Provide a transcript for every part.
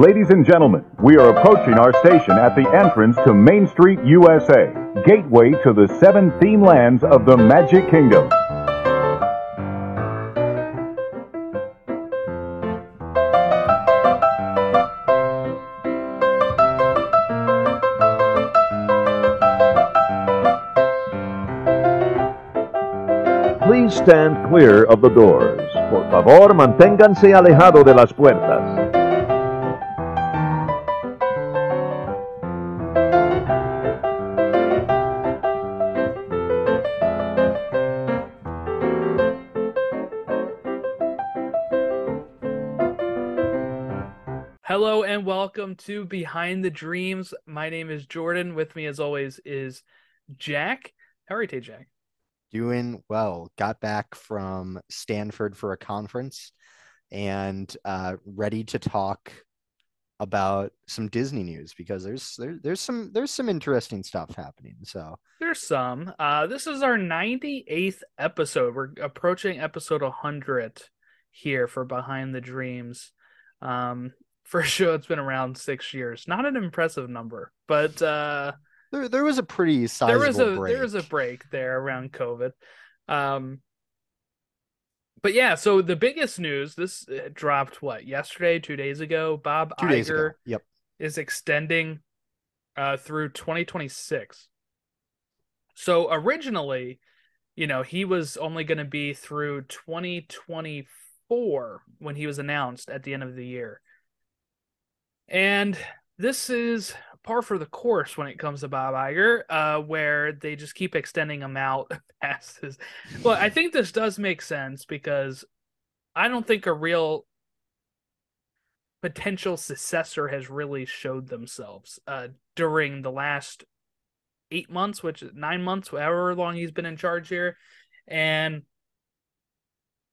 Ladies and gentlemen, we are approaching our station at the entrance to Main Street, USA, gateway to the seven theme lands of the Magic Kingdom. Please stand clear of the doors. Por favor, manténganse alejado de las puertas. Welcome to Behind the Dreams. My name is Jordan. With me, as always, is Jack. How are you, today, Jack? Doing well. Got back from Stanford for a conference and uh, ready to talk about some Disney news because there's there, there's some there's some interesting stuff happening. So There's some. Uh, this is our 98th episode. We're approaching episode 100 here for Behind the Dreams. Um, for a show it's been around six years. Not an impressive number, but uh, there there was a pretty sizable there was a break. there was a break there around COVID. Um, but yeah, so the biggest news this uh, dropped what yesterday, two days ago. Bob two days ago. Iger Yep. is extending uh, through 2026. So originally, you know, he was only going to be through 2024 when he was announced at the end of the year. And this is par for the course when it comes to Bob Iger, uh, where they just keep extending him out past his. Well, I think this does make sense because I don't think a real potential successor has really showed themselves uh, during the last eight months, which is nine months, however long he's been in charge here, and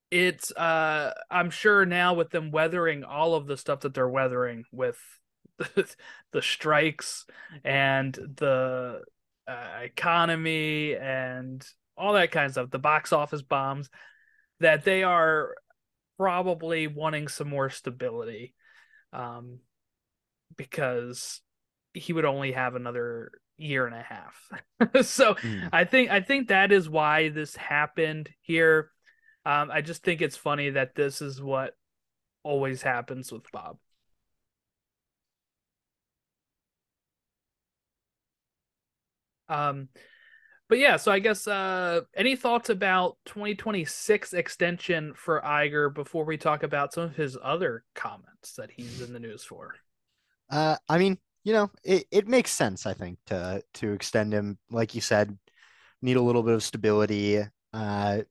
it's uh i'm sure now with them weathering all of the stuff that they're weathering with the, the strikes and the uh, economy and all that kind of stuff the box office bombs that they are probably wanting some more stability um because he would only have another year and a half so Mm. i think i think that is why this happened here um, I just think it's funny that this is what always happens with Bob. Um, but yeah, so I guess uh, any thoughts about 2026 extension for Iger before we talk about some of his other comments that he's in the news for? Uh, I mean, you know, it, it makes sense, I think, to to extend him. Like you said, need a little bit of stability. Uh,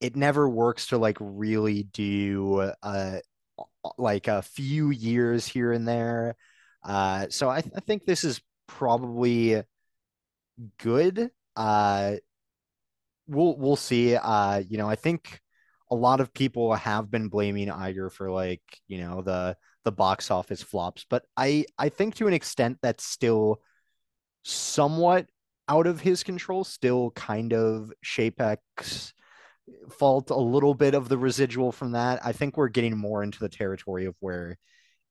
it never works to like really do uh like a few years here and there. Uh, so I, I think this is probably good. Uh, we'll we'll see. Uh, you know, I think a lot of people have been blaming Iger for like, you know, the the box office flops, but I I think to an extent that's still somewhat out of his control, still kind of Chapek's fault, a little bit of the residual from that. I think we're getting more into the territory of where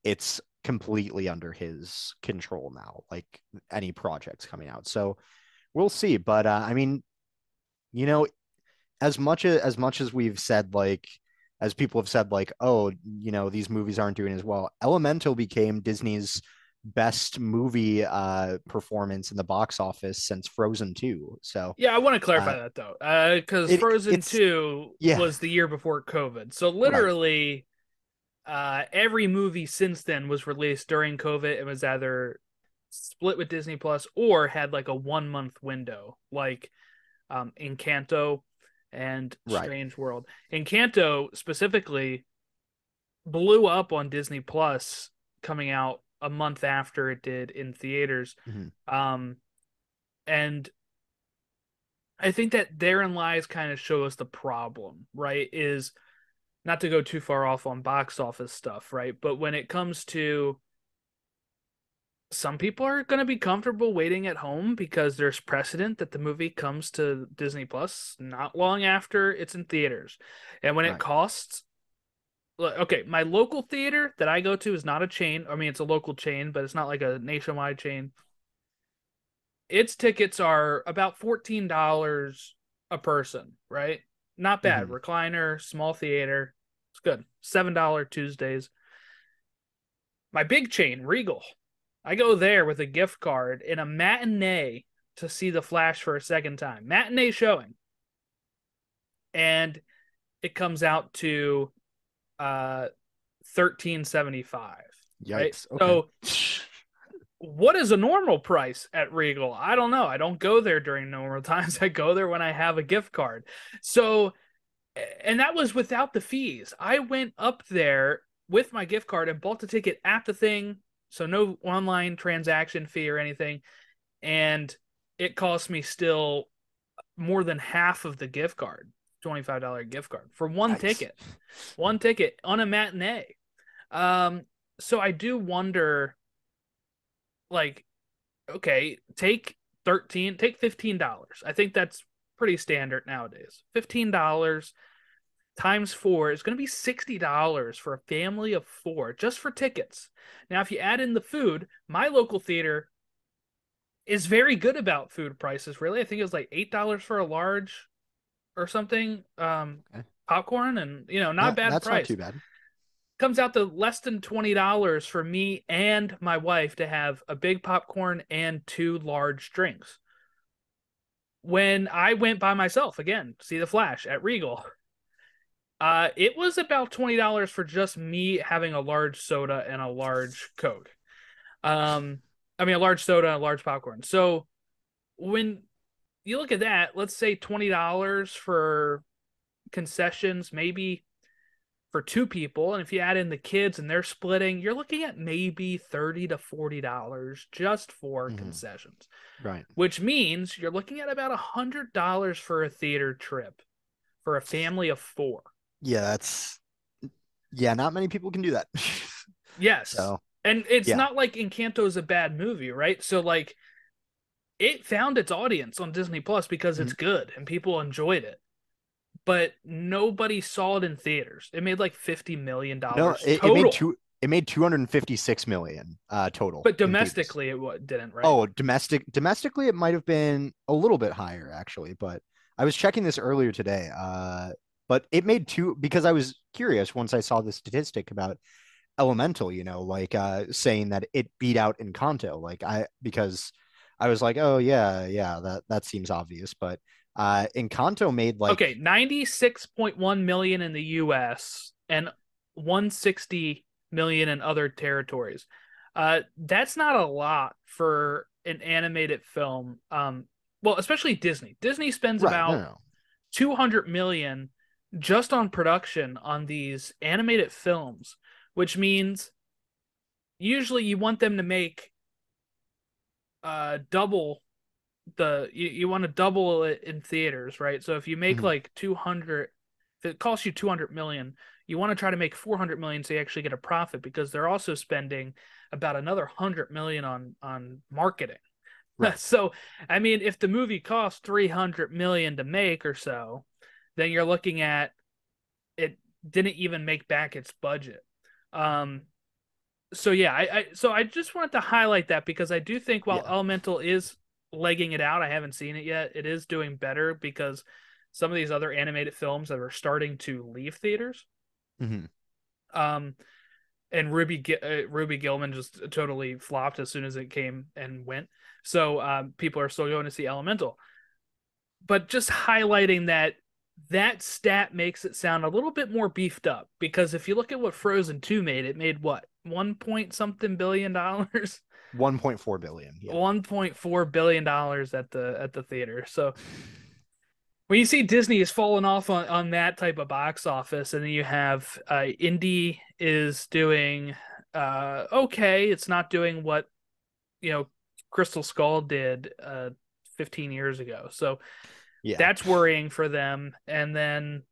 it's completely under his control now, like any projects coming out. So we'll see. But uh, I mean, you know, as much as as much as we've said, like as people have said, like, oh, you know, these movies aren't doing as well. Elemental became Disney's best movie uh performance in the box office since Frozen 2. So Yeah, I want to clarify Uh, that though, because it- Frozen Two yeah. was the year before COVID. So literally, uh, every movie since then was released during COVID. It was either split with Disney Plus or had like a one month window, like um, Encanto and Right. Strange World. Encanto specifically blew up on Disney Plus coming out a month after it did in theaters. Mhm. Um, and I think that therein lies kind of show us the problem, right? Is not to go too far off on box office stuff, right? But when it comes to some people are going to be comfortable waiting at home because there's precedent that the movie comes to Disney Plus not long after it's in theaters. And when it costs okay, my local theater that I go to is not a chain. I mean, it's a local chain, but it's not like a nationwide chain. Its tickets are about fourteen dollars a person, right? Not bad. Mhm. Recliner, small theater. It's good. Seven dollar Tuesdays. My big chain, Regal. I go there with a gift card in a matinee to see the Flash for a second time. Matinee showing. And it comes out to uh 1375. Right? Yikes. Okay. So what is a normal price at Regal? I don't know. I don't go there during normal times. I go there when I have a gift card. So, and that was without the fees. I went up there with my gift card and bought the ticket at the thing. So, no online transaction fee or anything. And it cost me still more than half of the gift card, $25 gift card for one Yikes. ticket, one ticket on a matinee. Um, so I do wonder like okay take 13 take $15 i think that's pretty standard nowadays. $15 times four is going to be $60 for a family of four just for tickets. Now if you add in the food my local theater is very good about food prices really. I think it was like $8 for a large or something um Okay. popcorn and you know not Yeah, bad That's price not too bad. comes out to less than twenty dollars for me and my wife to have a big popcorn and two large drinks. When I went by myself again, see the Flash at Regal, uh, it was about twenty dollars for just me having a large soda and a large Coke. Um, I mean a large soda and a large popcorn. So when you look at that, let's say twenty dollars for concessions, maybe for two people and if you add in the kids and they're splitting you're looking at maybe 30 to 40 dollars just for Mhm. concessions Right. which means you're looking at about a hundred dollars for a theater trip for a family of four Yeah, that's yeah, not many people can do that. yes so and it's yeah. not like Encanto is a bad movie right so like it found its audience on disney plus because it's good and people enjoyed it but nobody saw it in theaters it made like 50 million dollars no, it, it made two it made 256 million uh total. but domestically it didn't right Oh, domestic domestically it might have been a little bit higher actually, but I was checking this earlier today. Uh but it made two because I was curious once I saw the statistic about Elemental, you know, like uh saying that it beat out Encanto. Like I because I was like, "Oh yeah, yeah, that that seems obvious." But uh Encanto made like okay 96.1 million in the us and 160 million in other territories uh that's not a lot for an animated film um well especially disney disney spends right, about no, no. 200 million just on production on these animated films which means usually you want them to make uh double the you, you want to double it in theaters right so if you make Mhm. like 200 if it costs you 200 million you want to try to make 400 million so you actually get a profit because they're also spending about another 100 million on on marketing Right. so i mean if the movie costs 300 million to make or so then you're looking at it didn't even make back its budget um so yeah i, I so i just wanted to highlight that because i do think while Yeah. elemental is legging it out i haven't seen it yet it is doing better because some of these other animated films that are starting to leave theaters Mhm. um and ruby uh, ruby gillman just totally flopped as soon as it came and went so um people are still going to see elemental but just highlighting that that stat makes it sound a little bit more beefed up because if you look at what frozen 2 made it made what one point something billion dollars 1.4 billion. Yeah. 1.4 billion dollars at the at the theater so when you see disney is falling off on, on that type of box office and then you have uh indie is doing uh okay it's not doing what you know crystal skull did uh 15 years ago so Yeah. that's worrying for them and then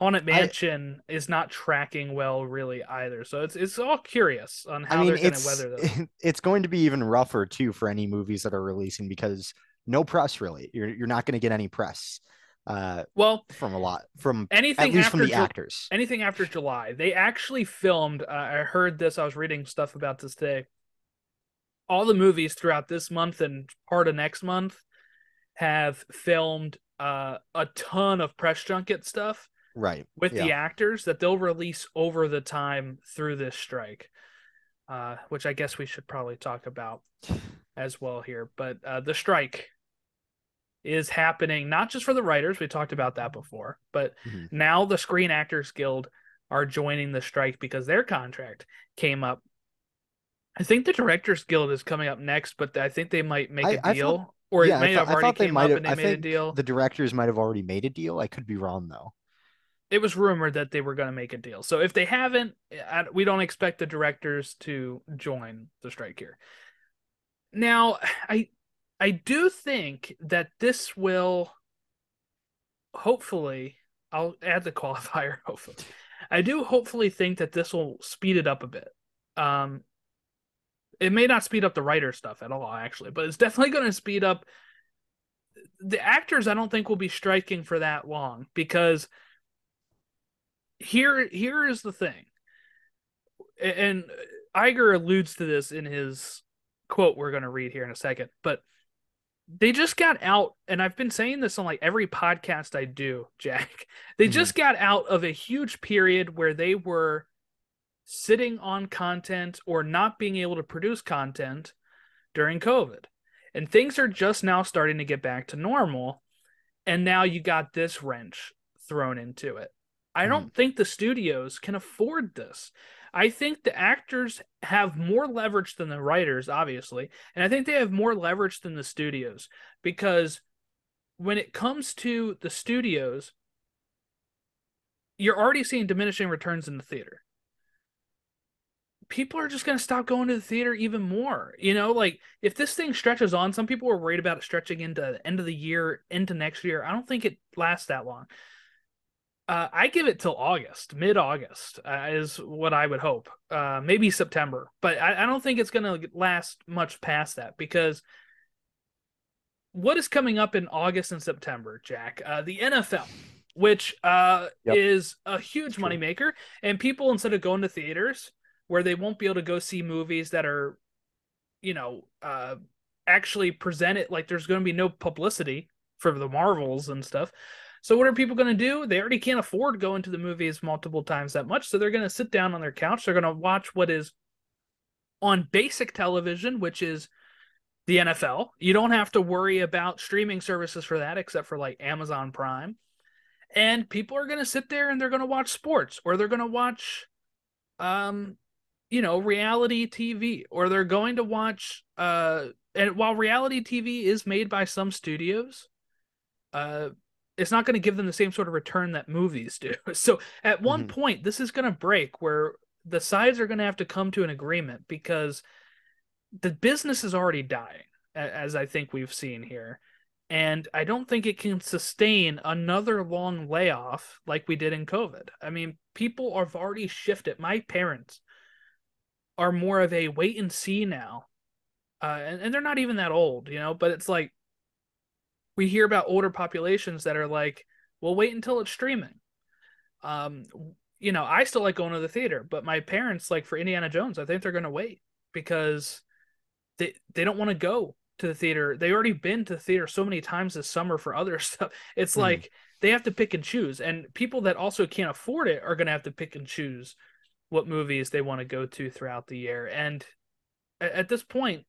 haunted I- mansion is not tracking well really either so it's it's all curious on how I mean, they're going to weather this it's going to be even rougher too for any movies that are releasing because no press really. You're you're not going to get any press. uh, Well, from a lot from anything at least after from the Ju- actors. anything after July. They actually filmed. Uh, I heard this. I was reading stuff about this today. All the movies throughout this month and part of next month have filmed uh, a ton of press junket stuff Right. with the actors that they'll release over the time through this strike, uh, which I guess we should probably talk about as well here. But uh, the strike is happening not just for the writers, we talked about that before, but Mhm. now the Screen Actors Guild are joining the strike because their contract came up. I think the Directors Guild is coming up next, but I think they might make I- a I deal. thought- or yeah, it I may thought- have I already came up have- and they I made a deal. The directors might have already made a deal. I could be wrong though. It was rumored that they were going to make a deal. So if they haven't, I- we don't expect the directors to join the strike here. Now, I I do think that this will hopefully I'll add the qualifier hopefully. I do hopefully think that this will speed it up a bit. Um it may not speed up the writer stuff at all actually, but it's definitely going to speed up the actors I don't think will be striking for that long because here here is the thing. And Iger alludes to this in his quote we're going to read here in a second but they just got out and I've been saying this on like every podcast I do Jack. They Mhm. just got out of a huge period where they were sitting on content or not being able to produce content during covid. And things are just now starting to get back to normal and now you got this wrench thrown into it i hmm. don't think the studios can afford this i think the actors have more leverage than the writers obviously and i think they have more leverage than the studios because when it comes to the studios you're already seeing diminishing returns in the theater people are just going to stop going to the theater even more. You know, like if this thing stretches on, some people are worried about it stretching into the end of the year, into next year. I don't think it lasts that long. Uh, I give it till August, mid August uh, is what I would hope. Uh, maybe September, but I, I don't think it's going to last much past that because what is coming up in August and September, Jack? Uh, the NFL, which uh, Yep. is a huge True. moneymaker, and people instead of going to theaters where they won't be able to go see movies that are, you know, uh, actually presented like there's going to be no publicity for the Marvels and stuff. So what are people going to do? They already can't afford going to the movies multiple times that much, so they're going to sit down on their couch. They're going to watch what is on basic television, which is the NFL. You don't have to worry about streaming services for that except for like Amazon Prime. And people are going to sit there and they're going to watch sports or they're going to watch um you know, reality TV or they're going to watch uh and while reality TV is made by some studios, uh it's not going to give them the same sort of return that movies do. So at one Mhm. point this is going to break where the sides are going to have to come to an agreement because the business is already dying as I think we've seen here. And I don't think it can sustain another long layoff like we did in COVID. I mean, people have already shifted. My parents are more of a wait and see now. Uh, and, and they're not even that old, you know, but it's like we hear about older populations that are like, well, wait until it's streaming. Um, you know, I still like going to the theater, but my parents, like for Indiana Jones, I think they're going to wait because they they don't want to go to the theater. They already been to the theater so many times this summer for other stuff. It's Mhm. like they have to pick and choose, and people that also can't afford it are going to have to pick and choose what movies they want to go to throughout the year. And at, at this point,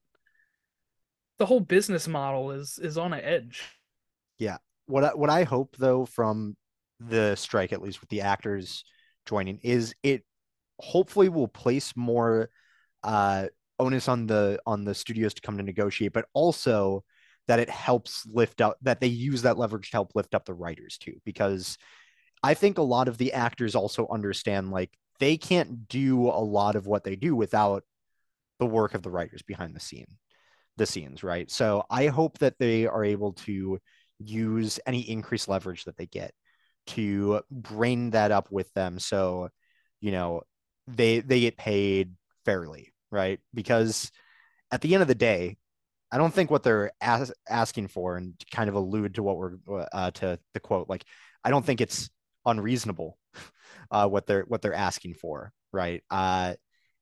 the whole business model is is on an edge. Yeah. What I, what I hope though from the strike, at least with the actors joining, is it hopefully will place more uh, onus on the on the studios to come to negotiate, but also that it helps lift up that they use that leverage to help lift up the writers too, because I think a lot of the actors also understand like they can't do a lot of what they do without the work of the writers behind the scene the scenes right? So i hope that they are able to use any increased leverage that they get to bring that up with them. So you know they they get paid fairly right? Because at the end of the day I don't think what they're as- asking for, and kind of allude to what we're uh, to the quote, like I don't think it's unreasonable uh, what they're what they're asking for, right? Uh,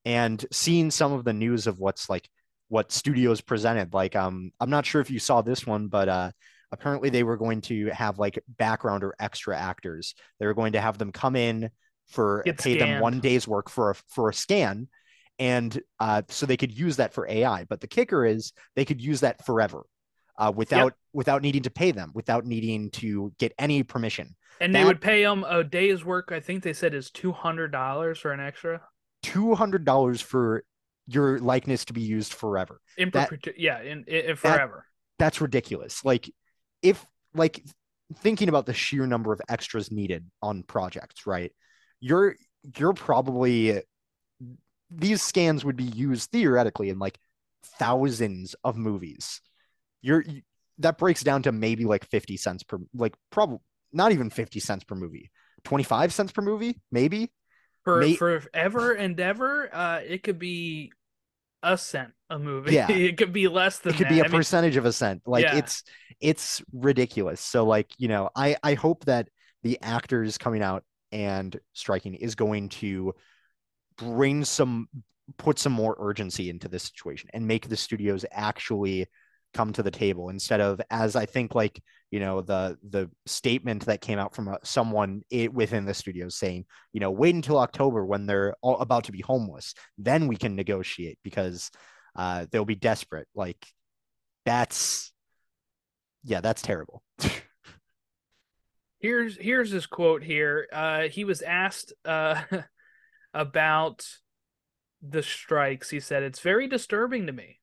and seeing some of the news of what's like what studios presented, like um, I'm not sure if you saw this one, but uh, apparently they were going to have like background or extra actors. They were going to have them come in for Get pay them one day's work for a for a scan, and uh, so they could use that for AI. But the kicker is they could use that forever, uh, without without needing to pay them, without needing to get any permission. And they would pay him a day's work. I think they said is two hundred dollars for an extra Two hundred dollars for your likeness to be used forever. in That- perpetu- yeah, in, in, forever. That's ridiculous. Like if like thinking about the sheer number of extras needed on projects, right? You're you're probably these scans would be used theoretically in like thousands of movies. You're you, that breaks down to maybe like 50 cents per like probably not even 50 cents per movie. 25 cents per movie, maybe. for May- forever and ever, uh, it could be a cent a movie. Yeah. it could be less than it could that. be a I mean, percentage of a cent like Yeah. it's it's ridiculous so like you know i i hope that the actors coming out and striking is going to bring some put some more urgency into this situation and make the studios actually come to the table instead of as i think like you know the the statement that came out from a, someone it, within the studios saying you know wait until october when they're all about to be homeless then we can negotiate because uh, they'll be desperate. Like that's yeah, that's terrible. here's here's his quote here. Uh, he was asked uh, about the strikes. He said, "It's very disturbing to me.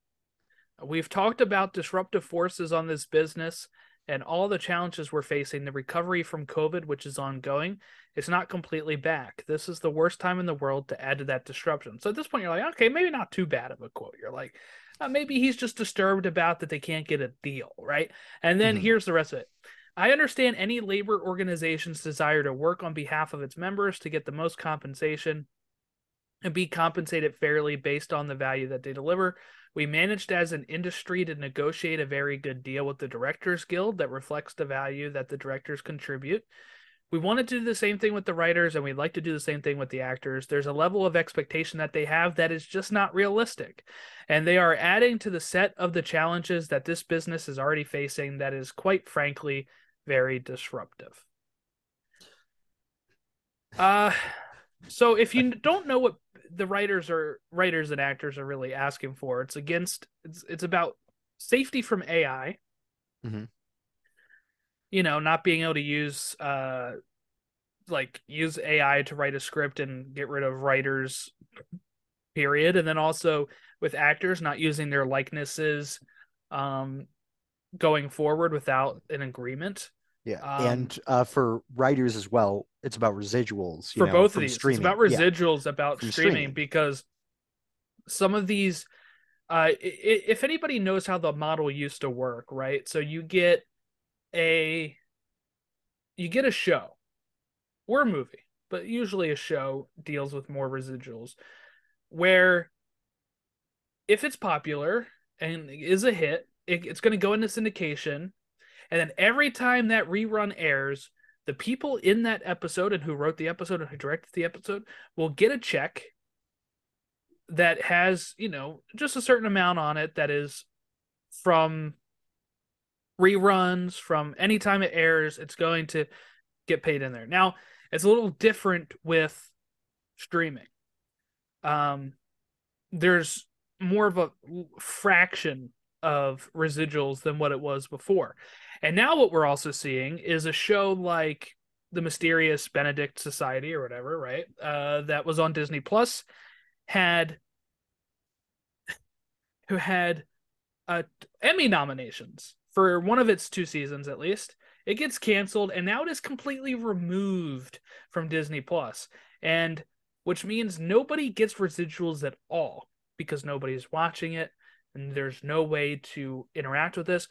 We've talked about disruptive forces on this business." And all the challenges we're facing, the recovery from COVID, which is ongoing, it's not completely back. This is the worst time in the world to add to that disruption. So at this point, you're like, okay, maybe not too bad of a quote. You're like, uh, maybe he's just disturbed about that they can't get a deal, right? And then Mhm. here's the rest of it. I understand any labor organization's desire to work on behalf of its members to get the most compensation and be compensated fairly based on the value that they deliver. We managed as an industry to negotiate a very good deal with the Directors Guild that reflects the value that the directors contribute. We wanted to do the same thing with the writers, and we'd like to do the same thing with the actors. There's a level of expectation that they have that is just not realistic. And they are adding to the set of the challenges that this business is already facing that is, quite frankly, very disruptive. Uh, so if you don't know what the writers are writers and actors are really asking for, it's against it's it's about safety from AI. Mhm. You know, not being able to use uh like use AI to write a script and get rid of writers period and then also with actors not using their likenesses um going forward without an agreement Yeah, Um, and uh, for writers as well, it's about residuals you for know, both of these. Streaming. It's about Yeah. residuals about streaming, streaming. because some of these, uh, if anybody knows how the model used to work, right? So you get a, you get a show or a movie, but usually a show deals with more residuals, where if it's popular and is a hit, it, it's going to go into syndication, and then every time that rerun airs, the people in that episode and who wrote the episode and who directed the episode will get a check that has, you know, just a certain amount on it that is from reruns, from any time it airs, it's going to get paid in there. Now, it's a little different with streaming. Um, there's more of a fraction of residuals than what it was before. And now what we're also seeing is a show like the mysterious Benedict Society or whatever, right? Uh, that was on Disney Plus had who had uh, Emmy nominations for one of its two seasons at least. It gets canceled and now it is completely removed from Disney Plus. And which means nobody gets residuals at all because nobody's watching it and there's no way to interact with this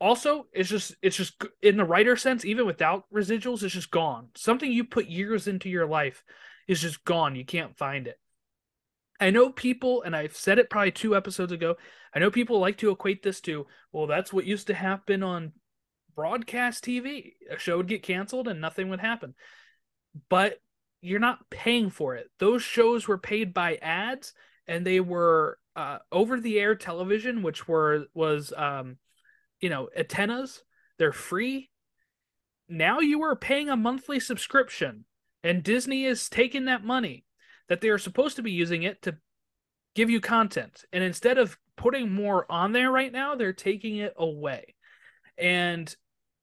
also it's just it's just in the writer sense even without residuals it's just gone something you put years into your life is just gone you can't find it I know people, and I've said it probably two episodes ago. I know people like to equate this to, well, that's what used to happen on broadcast TV. A show would get canceled and nothing would happen. But you're not paying for it. Those shows were paid by ads and they were uh, over the air television, which were was um, you know, antennas. They're free. Now you are paying a monthly subscription, and Disney is taking that money that they are supposed to be using it to give you content. And instead of putting more on there right now, they're taking it away. And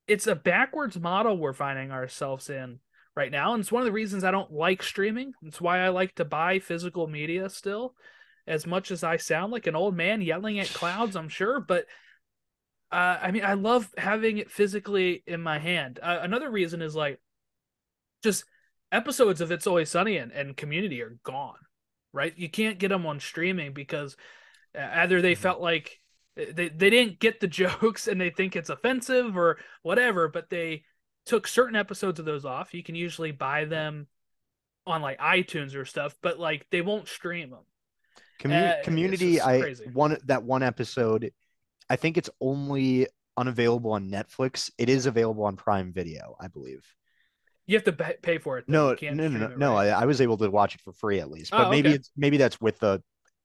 it's a backwards model we're finding ourselves in right now. And it's one of the reasons I don't like streaming. It's why I like to buy physical media still. As much as I sound like an old man yelling at clouds, I'm sure, but uh, I mean, I love having it physically in my hand. Uh, another reason is like just episodes of It's Always Sunny and, and Community are gone, right? You can't get them on streaming because uh, either they mm-hmm. felt like uh, they, they didn't get the jokes and they think it's offensive or whatever, but they took certain episodes of those off. You can usually buy them on like iTunes or stuff, but like they won't stream them. Commun- uh, community, I one that one episode, I think it's only unavailable on Netflix. It is available on Prime Video, I believe. You have to pay for it. No, no, no, no, no. Right? I, I, was able to watch it for free at least, but oh, maybe okay. it's maybe that's with the.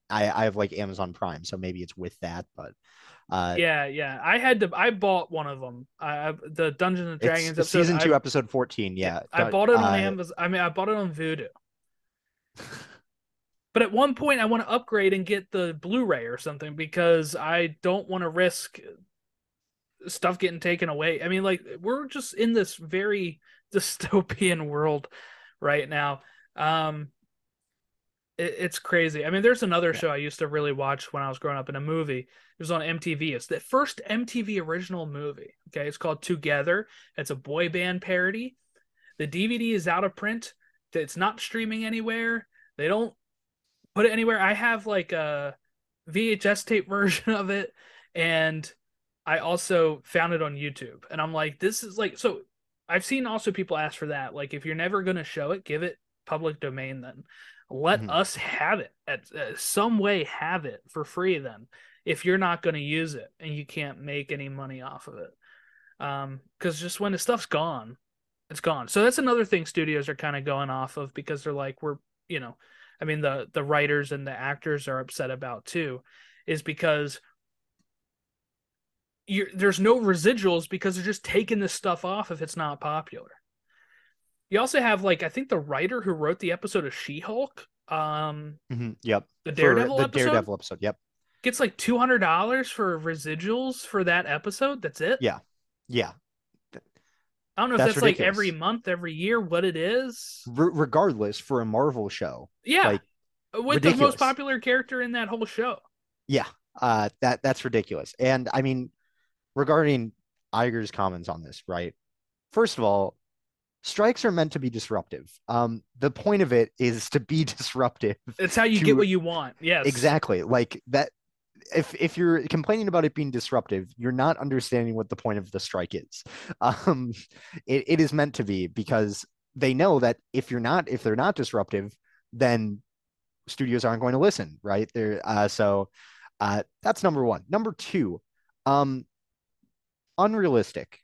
I I have like Amazon Prime, so maybe it's with that, but uh, yeah, yeah. I had to. I bought one of them. I the Dungeons and Dragons episode, season two, I, episode fourteen. Yeah, I bought it on uh, Amazon. I mean, I bought it on Vudu. but at one point, I want to upgrade and get the Blu-ray or something because I don't want to risk stuff getting taken away. I mean, like we're just in this very dystopian world right now. Um, it, it's crazy. I mean, there's another yeah. show I used to really watch when I was growing up in a movie. It was on MTV. It's the first MTV original movie. Okay, it's called Together. It's a boy band parody. The DVD is out of print. It's not streaming anywhere. They don't put it anywhere. I have like a VHS tape version of it, and I also found it on YouTube. And I'm like, this is like so. I've seen also people ask for that. Like, if you're never going to show it, give it public domain then let mm-hmm. us have it at uh, some way have it for free then if you're not going to use it and you can't make any money off of it um because just when the stuff's gone it's gone so that's another thing studios are kind of going off of because they're like we're you know i mean the the writers and the actors are upset about too is because you there's no residuals because they're just taking this stuff off if it's not popular you also have like I think the writer who wrote the episode of She-Hulk. Um, mm-hmm. Yep. The Daredevil for the episode? Daredevil episode. Yep. Gets like two hundred dollars for residuals for that episode. That's it. Yeah. Yeah. I don't know that's if that's ridiculous. like every month, every year, what it is. R- regardless, for a Marvel show, yeah, like, with ridiculous. the most popular character in that whole show. Yeah, uh, that that's ridiculous. And I mean, regarding Iger's comments on this, right? First of all, strikes are meant to be disruptive. Um, the point of it is to be disruptive. It's how you to, get what you want. Yes, exactly. Like that. If if you're complaining about it being disruptive, you're not understanding what the point of the strike is. Um, it, it is meant to be because they know that if you're not if they're not disruptive, then studios aren't going to listen, right? There. Uh, so uh, that's number one. Number two, um, unrealistic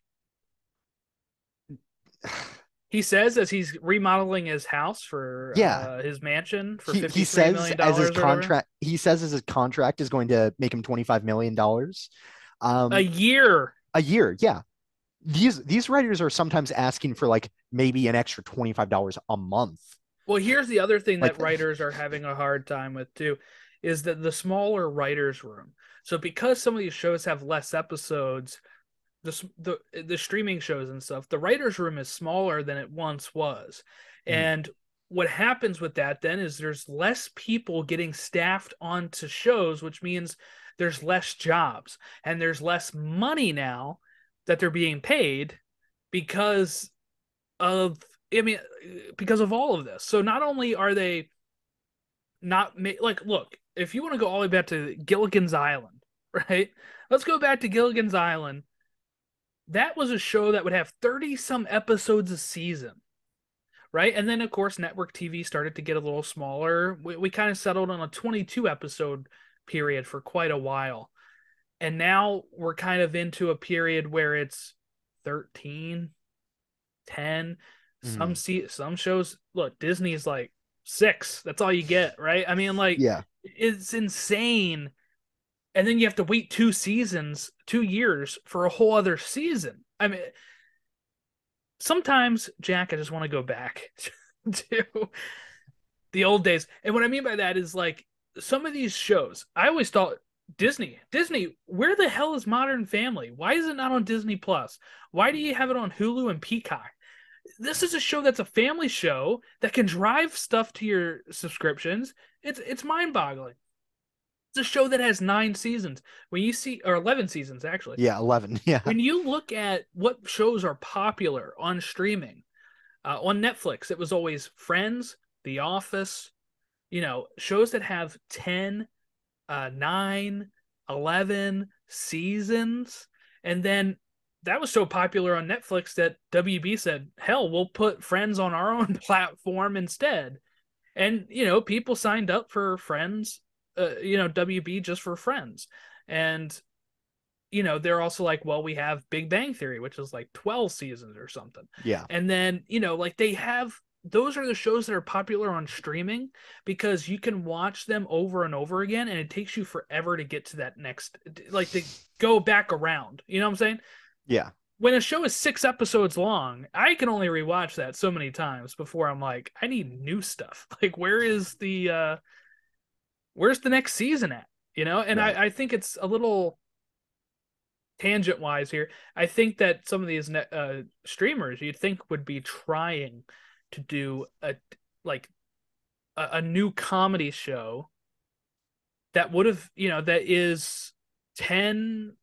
he says as he's remodeling his house for yeah. uh, his mansion for he, he says as his contract he says as his contract is going to make him 25 million dollars. Um, a year. A year yeah. These these writers are sometimes asking for like maybe an extra $25 a month. Well here's the other thing like, that writers are having a hard time with too is that the smaller writers room. So because some of these shows have less episodes the the the streaming shows and stuff, the writers' room is smaller than it once was, mm. and what happens with that then is there's less people getting staffed onto shows, which means there's less jobs and there's less money now that they're being paid because of I mean because of all of this. So not only are they not ma- like look, if you want to go all the way back to Gilligan's Island, right? Let's go back to Gilligan's Island that was a show that would have 30 some episodes a season right? And then of course network TV started to get a little smaller. We, we kind of settled on a 22 episode period for quite a while. And now we're kind of into a period where it's 13, 10. Some Mhm. see some shows look, Disney's like 6. That's all you get, right? I mean like Yeah. it's insane. And then you have to wait two seasons, two years for a whole other season. I mean, sometimes, Jack, I just want to go back to the old days. And what I mean by that is like some of these shows, I always thought Disney, Disney, where the hell is Modern Family? Why is it not on Disney Plus? Why do you have it on Hulu and Peacock? This is a show that's a family show that can drive stuff to your subscriptions. It's it's mind-boggling. It's a show that has nine seasons. When you see or eleven seasons actually. Yeah, 11. Yeah. When you look at what shows are popular on streaming, uh, on Netflix, it was always Friends, The Office, you know, shows that have 10, uh, 9, 11 seasons. And then that was so popular on Netflix that WB said, hell, we'll put Friends on our own platform instead. And, you know, people signed up for Friends, uh, you know, WB just for Friends. And, you know, they're also like, well, we have Big Bang Theory, which is like 12 seasons or something. Yeah. And then, you know, like they have those are the shows that are popular on streaming because you can watch them over and over again and it takes you forever to get to that next like to go back around. You know what I'm saying? Yeah. When a show is 6 episodes long, I can only rewatch that so many times before I'm like, I need new stuff. Like where is the uh where's the next season at? You know? And Right. I I think it's a little tangent wise here. I think that some of these uh, streamers you'd think would be trying to do a like a, a new comedy show that would have you know that is 10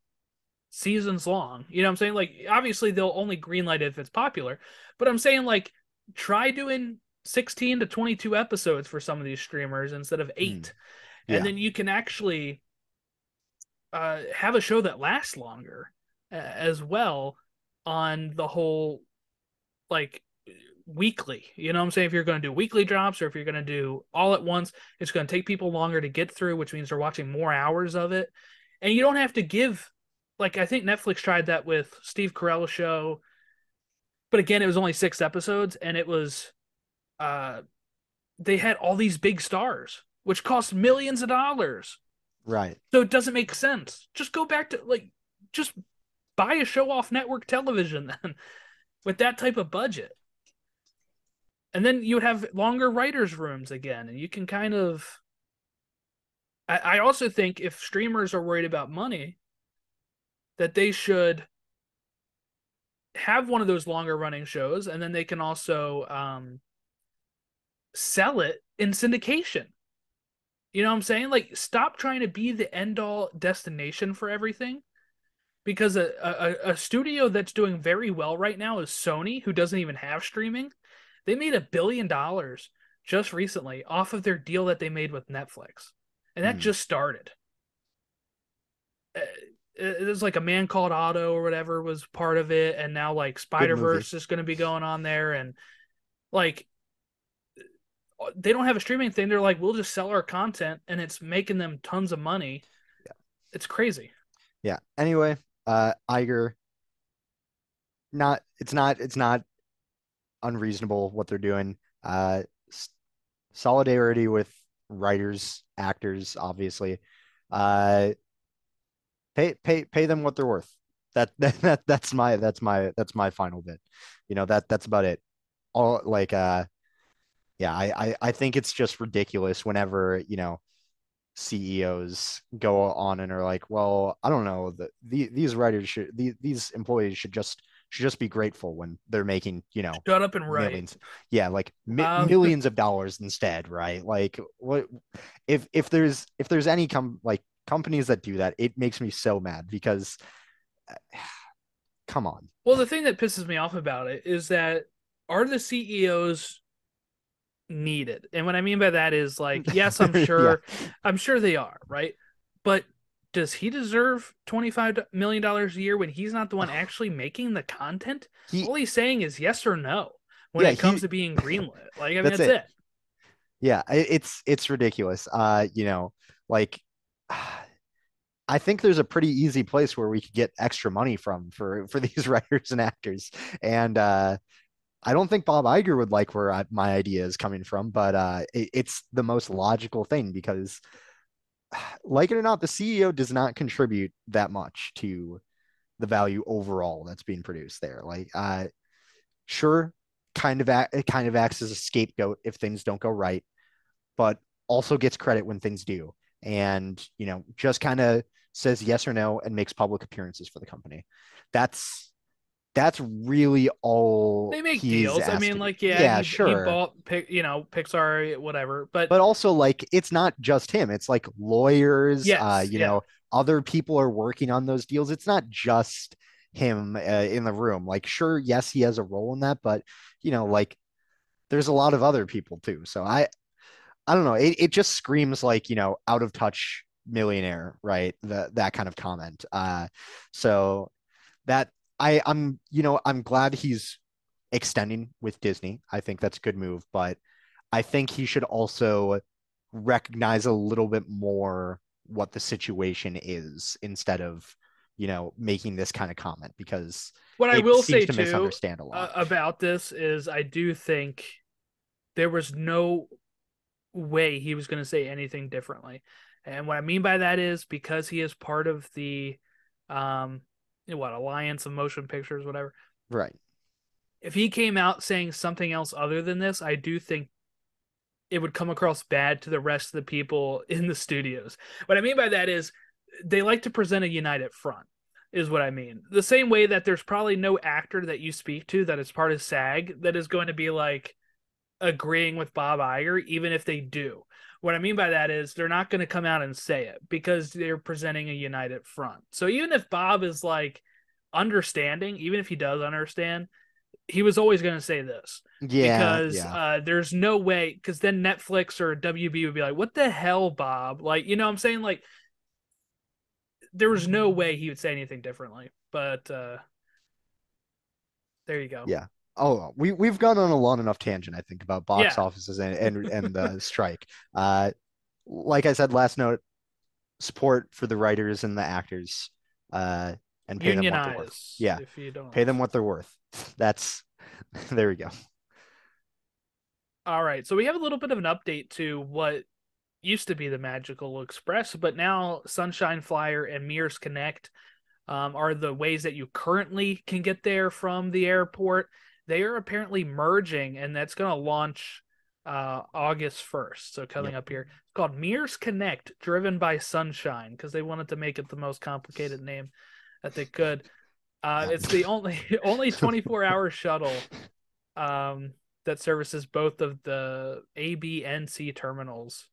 seasons long you know what i'm saying like obviously they'll only greenlight it if it's popular but i'm saying like try doing 16 to 22 episodes for some of these streamers instead of eight. Yeah. and then you can actually uh have a show that lasts longer uh, as well on the whole like weekly. You know what i'm saying? If you're going to do weekly drops or if you're going to do all at once it's going to take people longer to get through which means they're watching more hours of it. And you don't have to give like i think netflix tried that with steve carell's show but again it was only six episodes and it was uh they had all these big stars which cost millions of dollars Right. so it doesn't make sense. Just go back to like just buy a show off network television then with that type of budget. And then you would have longer writers' rooms again, and you can kind of I, I also think if streamers are worried about money, that they should have one of those longer running shows and then they can also um sell it in syndication. You know what I'm saying? Like, stop trying to be the end all destination for everything. Because a, a, a studio that's doing very well right now is Sony, who doesn't even have streaming. They made a billion dollars just recently off of their deal that they made with Netflix. And that Hmm. just started. Uh, It was like a man called Otto or whatever was part of it. And now, like, Spider Verse is going to be going on there. And, like, they don't have a streaming thing. They're like, we'll just sell our content, and it's making them tons of money. Yeah. It's crazy. Yeah. Anyway, uh Iger not it's not it's not unreasonable what they're doing. Uh solidarity with writers, actors, obviously. Uh pay pay pay them what they're worth. That that, that that's my that's my that's my final bit. You know, that that's about it. All like uh yeah, I, I I think it's just ridiculous whenever, you know, CEOs go on and are like, well, I don't know, the, the these writers should the, these employees should just should just be grateful when they're making, you know, Shut up and write. millions. Yeah, like mi Um, millions of dollars instead, right? Like what if if there's if there's any com like companies that do that, it makes me so mad because uh, come on. Well, the thing that pisses me off about it is that are the CEOs needed? And what I mean by that is like, yes, I'm Yeah. sure, I'm sure they are, right? But does he deserve $25 million a year when he's not the one actually making the content? He All he's saying is yes or no. when Yeah, it comes he- to being greenlit. Like I mean, That's that's, it. it. Yeah, it's it's ridiculous. Uh, you know, like I think there's a pretty easy place where we could get extra money from for for these writers and actors. And uh I don't think Bob Iger would like where I, my idea is coming from, but uh it, it's the most logical thing because like it or not, the CEO does not contribute that much to the value overall that's being produced there. Like uh sure, kind of it kind of acts as a scapegoat if things don't go right, but also gets credit when things do. And, you know, just kind of says yes or no and makes public appearances for the company. That's that's really all They make deals. I mean, like yeah, yeah, he, sure. He bought, you know, Pixar, whatever. But, but also like it's not just him it's like lawyers Yes, uh you yeah. know other people are working on those deals it's not just him uh, in the room like sure yes he has a role in that but you know like there's a lot of other people too so i i don't know it, it just screams like you know out of touch millionaire right the, that kind of comment uh so that i i'm you know i'm glad he's extending with disney i think that's a good move but I think he should also recognize a little bit more what the situation is instead of, you know, making this kind of comment because what I will say to too misunderstand a uh, lot. about this is I do think there was no way he was going to say anything differently. And what I mean by that is because he is part of the um what alliance of motion pictures whatever. right. If he came out saying something else other than this, I do think it would come across bad to the rest of the people in the studios. What I mean by that is they like to present a united front is what I mean. The same way that there's probably no actor that you speak to that is part of SAG that is going to be like agreeing with Bob Iger, even if they do. What I mean by that is they're not going to come out and say it because they're presenting a united front. So even if Bob is like understanding, even if he does understand, he was always going to say this Yeah. because yeah. uh, there's no way because then Netflix or WB would be like, "What the hell, Bob?" Like, you know, what I'm saying like there was no way he would say anything differently. But uh there you go. Yeah. Oh, we we've gone on a long enough tangent, I think, about box Yeah. offices and and, and the strike. Uh, like I said last note, support for the writers and the actors, uh, and pay them what they're worth. Unionize. Yeah. If you don't Pay them what they're worth. That's there we go. All right. So we have a little bit of an update to what used to be the Magical Express, but now Sunshine Flyer and Mears Connect um, are the ways that you currently can get there from the airport. They are apparently merging, and that's going to launch uh, August 1st. So coming up here, it's called Mears Connect, driven by Sunshine, because they wanted to make it the most complicated name that they could. Uh, It's the only only 24 hour shuttle um, that services both of the A, B, and C terminals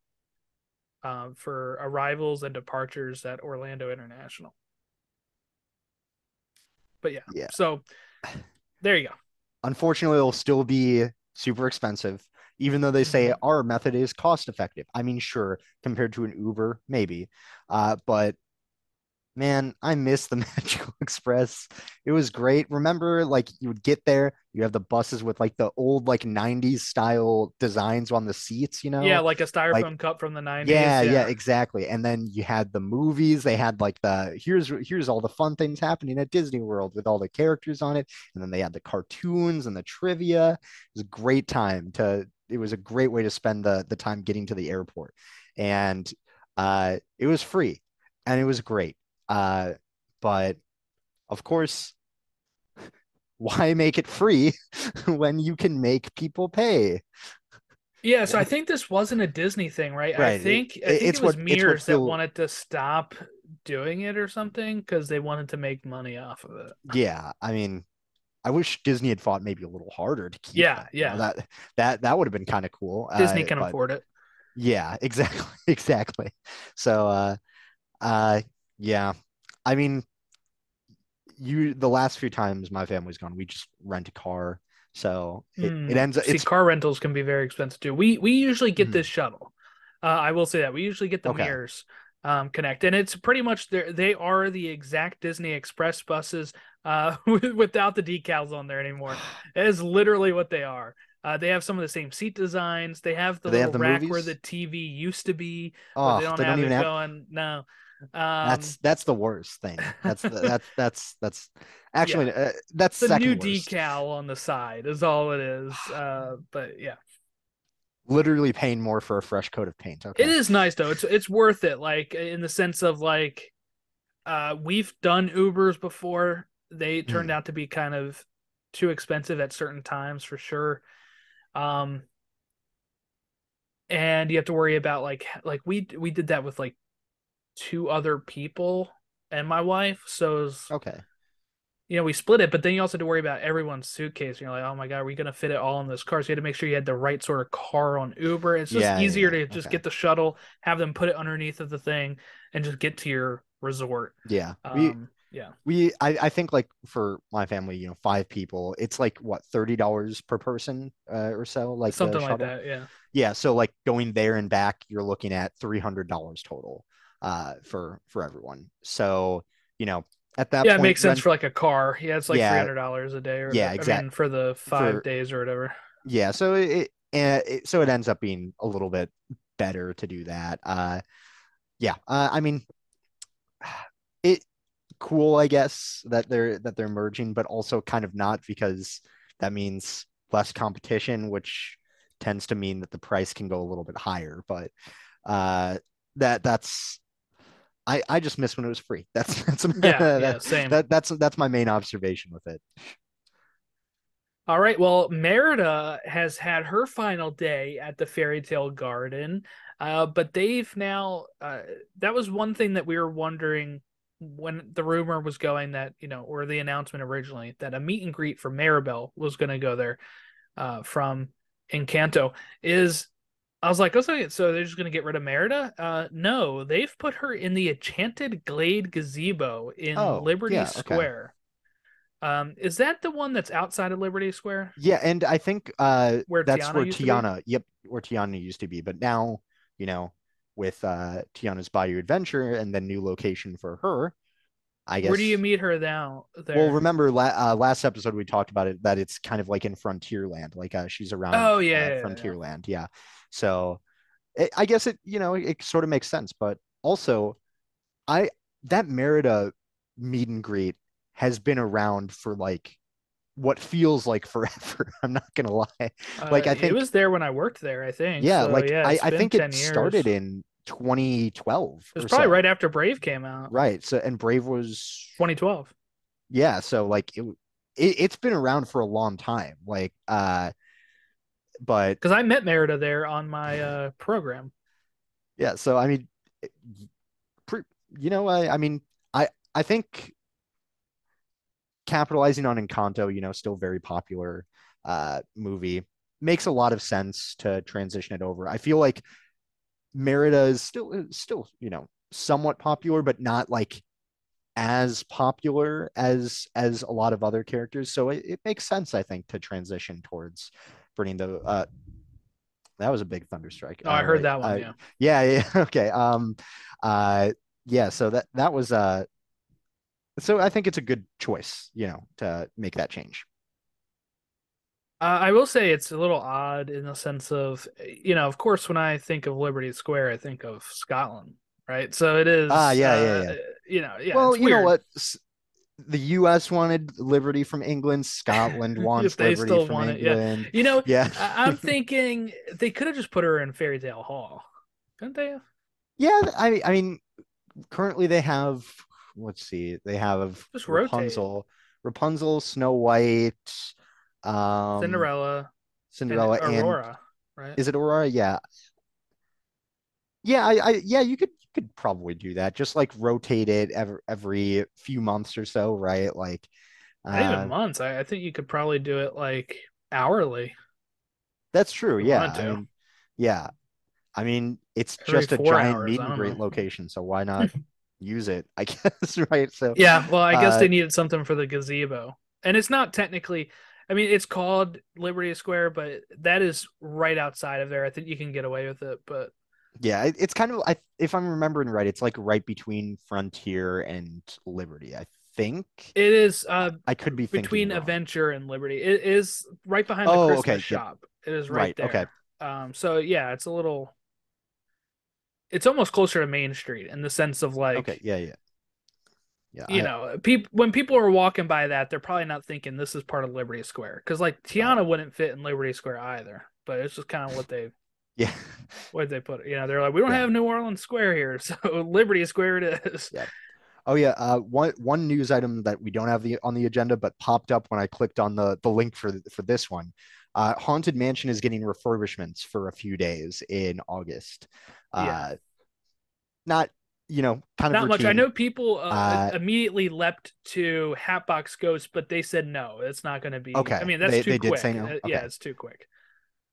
um, for arrivals and departures at Orlando International. But yeah, Yeah. so there you go. Unfortunately, it'll still be super expensive, even though they say Mhm. our method is cost effective. I mean, sure, compared to an Uber, maybe. Uh, but man, I miss the Magical Express. It was great. Remember, like you would get there, you have the buses with like the old like 90s style designs on the seats, you know? Yeah, like a styrofoam cup from the 90s. Yeah, yeah, exactly. And then you had the movies. They had like the here's here's all the fun things happening at Disney World with all the characters on it. And then they had the cartoons and the trivia. It was a great time to it was a great way to spend the the time getting to the airport. And uh it was free and it was great. Uh but of course why make it free when you can make people pay? Yeah, so I think this wasn't a Disney thing, right? I Right, it- think I it- think it's it was what- Mears that Phil- wanted to stop doing it or something because they wanted to make money off of it. Yeah, I mean, I wish Disney had fought maybe a little harder to keep Yeah, them, you know, yeah. that that that would have been kind of cool. Disney uh, can afford it. Yeah, exactly, exactly. So, uh, uh, yeah, I mean, you the last few times my family's gone, we just rent a car, so it, Mm, it ends. See, It's car rentals can be very expensive too. We we usually get Mhm. this shuttle. Uh, I will say that we usually get the Okay. Mears um, connect, and it's pretty much they they are the exact Disney Express buses uh, without the decals on there anymore. It is literally what they are. Uh, they have some of the same seat designs. They have the they little have the rack where the TV used to be. Oh, they don't they have don't it even have. going. No, um, That's that's the worst thing. That's the, that's that's that's actually uh, that's the new worst. decal on the side is all it is. Uh, but yeah, Literally paying more for a fresh coat of paint. Okay. it is nice though. It's it's worth it. Like in the sense of like, uh, we've done Ubers before. They turned out to be kind of too expensive at certain times for sure. Um, and you have to worry about like like we we did that with like two other people and my wife. So was, Okay. you know, we split it, but then you also had to worry about everyone's suitcase. You're like, oh my god, are we gonna fit it all in this car? So you had to make sure you had the right sort of car on Uber. It's just Yeah, easier yeah, to just okay. get the shuttle, have them put it underneath of the thing, and just get to your resort. Yeah. we Um, yeah, we I, I think like for my family, you know, five people, it's like what thirty dollars per person uh, or so, like something like that. Yeah, Yeah, so like going there and back, you're looking at three hundred dollars total uh for for everyone. So, you know, at that yeah, it point, makes sense rent- for like a car. Yeah, it's like Yeah. three hundred dollars a day or Yeah, whatever. I mean, for the five for- days or whatever. yeah, so it, it so it ends up being a little bit better to do that. Uh yeah, uh, I mean it cool, I guess, that they're that they're merging, but also kind of not because that means less competition, which tends to mean that the price can go a little bit higher. But uh that that's I I just miss when it was free. That's that's Yeah, yeah, same. that that's that's my main observation with it. All right. Well, Merida has had her final day at the Fairy Tale Garden, uh, but they've now. Uh, that was one thing that we were wondering when the rumor was going that you know, or the announcement originally that a meet and greet for Mirabel was going to go there uh, from Encanto. Is I was like, okay, so they're just going to get rid of Merida? Uh, no, they've put her in the Enchanted Glade gazebo in Oh, Liberty yeah, okay. Square. Um, is that the one that's outside of Liberty Square? Yeah, and I think uh Where that's Tiana where used to be? Tiana, yep, where Tiana used to be. But now, you know, with uh Tiana's Bayou Adventure and then new location for her, I guess. Where do you meet her now? There. Well, remember la uh, last episode we talked about it that it's kind of like in Frontierland, like uh, she's around Oh, yeah, uh, yeah, yeah, yeah. Frontierland, yeah. So, it, I guess it you know it, it sort of makes sense, but also, I that Merida meet and greet has been around for like what feels like forever. I'm not gonna lie. Uh, like, I think it was there when I worked there. I think. Yeah, So, like yeah, I, I think it years. started in 2012. It was probably so. right after Brave came out. Right. So and Brave was 2012. yeah. So like it, it it's been around for a long time. Like uh, but Because I met Merida there on my uh, program. yeah. So I mean, you know, I I mean, I I think capitalizing on Encanto, you know, still very popular uh movie makes a lot of sense to transition it over. I feel like Merida is still still, you know, somewhat popular, but not like as popular as as a lot of other characters. So it, it makes sense, I think, to transition towards bringing the uh that was a big thunder strike. Oh, I heard right. that one. Uh, yeah. yeah, yeah, okay. Um uh yeah, so that that was uh so I think it's a good choice, you know, to make that change. Uh, I will say it's a little odd in the sense of, you know, of course, when I think of Liberty Square, I think of Scotland, right? So it is. Ah, yeah, yeah, uh, yeah. You know, yeah. well, you know what? S- The US wanted liberty from England, Scotland wants liberty from want it, yeah. England. You know, Yeah. I- I'm thinking they could have just put her in Fairy Tale Hall, couldn't they? Yeah, I I mean currently they have let's see, they have Just rotate. Rapunzel, Rapunzel, Snow White, um Cinderella, Cinderella and and Aurora, right? is it Aurora? Yeah. Yeah, I, I yeah, you could could probably do that. Just like rotate it every every few months or so, right? Like Not even uh, months. I, I think you could probably do it like hourly. that's true. Yeah. I mean, yeah. I mean, it's Every just a giant hours, meet and greet know. location, so why not use it? I guess, right? So Yeah, well, I guess Uh, they needed something for the gazebo. And it's not technically I mean, it's called Liberty Square, but that is right outside of there. I think you can get away with it, but Yeah, it, it's kind of I if I'm remembering right, it's like right between Frontier and Liberty. I think It is uh I could be between. Adventure and Liberty. It is right behind the Oh, Christmas okay, shop. It is right, Right, there. okay. Um so yeah, it's a little it's almost closer to Main Street in the sense of like Okay, yeah, yeah. Yeah, you I- know, people when people are walking by that, they're probably not thinking this is part of Liberty Square because like Tiana wouldn't fit in Liberty Square either. But it's just kind of what they yeah. what did they put. You know, they're like, we don't Yeah. have New Orleans Square here, so Liberty Square it is. Yeah. Oh yeah, uh, one one news item that we don't have the on the agenda, but popped up when I clicked on the the link for for this one. Uh, Haunted Mansion is getting refurbishments for a few days in August. Uh, Yeah. Not you know kind of Not much. I know people uh, Uh, immediately leapt to Hatbox Ghost, but they said no, it's not going to be. Okay, I mean that's they- too they did say no? Uh, Yeah, it's too quick.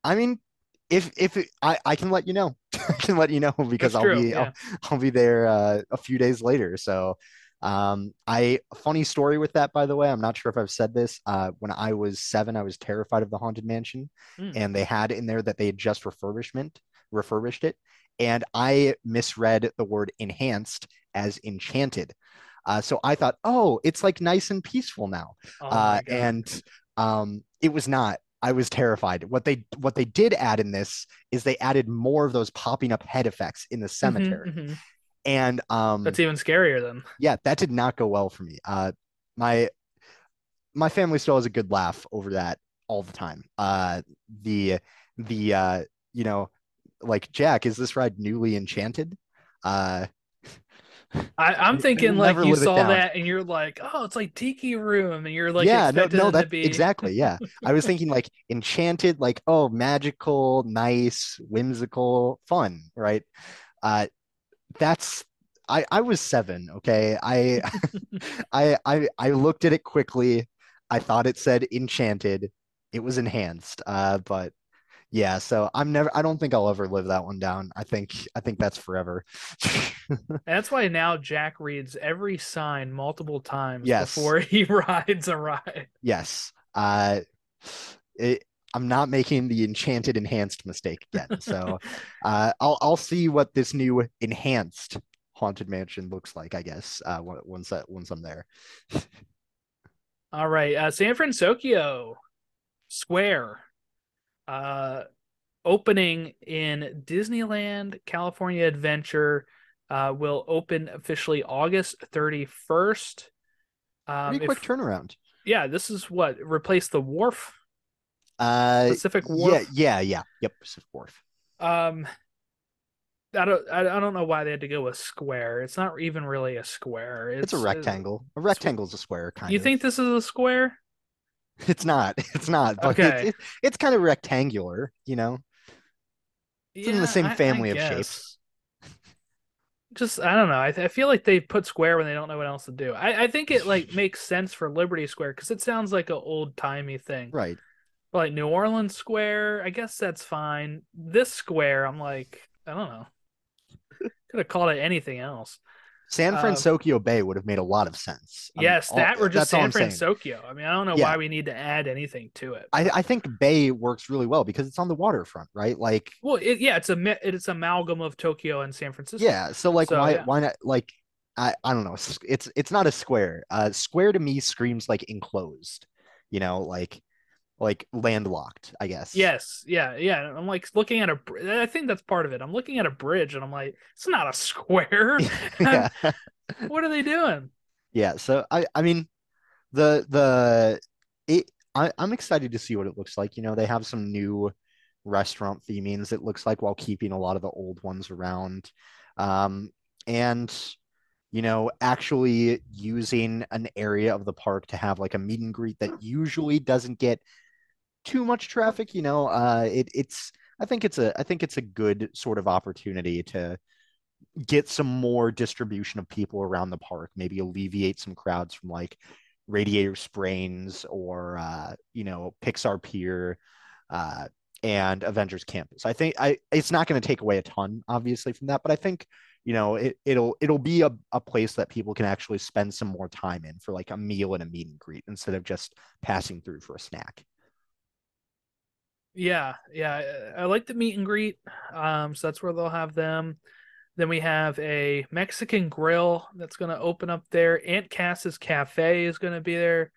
I mean, if if it, I I can let you know, I can let you know because I'll be yeah. I'll, I'll be there uh, a few days later. So, um, I funny story with that by the way. I'm not sure if I've said this. Uh, when I was seven, I was terrified of the haunted mansion, Hmm. and they had in there that they had just refurbishment refurbished it, and I misread the word enhanced as enchanted. Uh, so I thought, oh, it's like nice and peaceful now Oh uh, and um, it was not. I was terrified. What they what they did add in this is they added more of those popping up head effects in the Mhm, cemetery, mhm. and um, That's even scarier then. yeah, that did not go well for me. Uh, my my family still has a good laugh over that all the time. Uh, the the uh, you know, like Jack, is this ride newly enchanted? Uh, I, I'm thinking like you saw that and you're like, oh, it's like Tiki Room, and you're like, yeah, no, no, that be exactly. Yeah, I was thinking like enchanted, like oh, magical, nice, whimsical, fun, right? Uh, that's I I was seven. Okay, I I I I looked at it quickly. I thought it said enchanted. It was enhanced. Uh, but yeah, so I'm never. I don't think I'll ever live that one down. I think I think that's forever. That's why now Jack reads every sign multiple times Yes. before he rides a ride. Yes. Uh, it, I'm not making the enchanted enhanced mistake again. So uh, I'll I'll see what this new enhanced haunted mansion looks like. I guess uh, once that once I'm there. All right, uh, San Fransokyo Square, uh, opening in Disneyland California Adventure, uh, will open officially August 31st. Um, Pretty if- quick turnaround. yeah, this is what replaced the wharf, Uh, Pacific Wharf. yeah, yeah. yeah. Yep, Pacific Wharf. Um, I don't, I, I don't know why they had to go with square. It's not even really a square. It's, It's, a rectangle. A rectangle is a square, kind You of. think this is a square? it's not? It's not. But Okay. it's, it, it's kind of rectangular. You know. It's in the same family of shapes. Just I don't know. I, th- I feel like they put square when they don't know what else to do. I, I think it like makes sense for Liberty Square because it sounds like an old timey thing. Right. But, like New Orleans Square, I guess that's fine. This square, I'm like, I don't know. Could have called it anything else. San Um, Francisco Bay would have made a lot of sense. I mean, yes, all- that or just San Francisco. I mean, I don't know Yeah. why we need to add anything to it. I, I think Bay works really well because it's on the waterfront, right? Like, Well, it, yeah, it's a it's amalgam of Tokyo and San Francisco. yeah. So like, So, why yeah. why not? Like, I I don't know. It's it's, it's not a square. Uh, square to me screams like enclosed. You know, like like landlocked. I guess. Yes, yeah, yeah. I'm like looking at a. br- I think that's part of it. I'm looking at a bridge, and I'm like, it's not a square. what are they doing? Yeah. So I I mean, the the it I I'm excited to see what it looks like. You know, they have some new restaurant themings. It looks like while keeping a lot of the old ones around, um, and you know, actually using an area of the park to have like a meet and greet that usually doesn't get too much traffic. You know, uh, it it's I think it's a I think it's a good sort of opportunity to get some more distribution of people around the park, maybe alleviate some crowds from like Radiator Springs or uh, you know Pixar Pier uh, and Avengers Campus. I think I it's not going to take away a ton, obviously, from that, but I think you know it, it'll it'll be a, a place that people can actually spend some more time in for like a meal and a meet and greet instead of just passing through for a snack. Yeah, yeah. I like the meet and greet. Um, so that's where they'll have them. Then we have a Mexican grill that's going to open up there. Aunt Cass's Cafe is going to be there,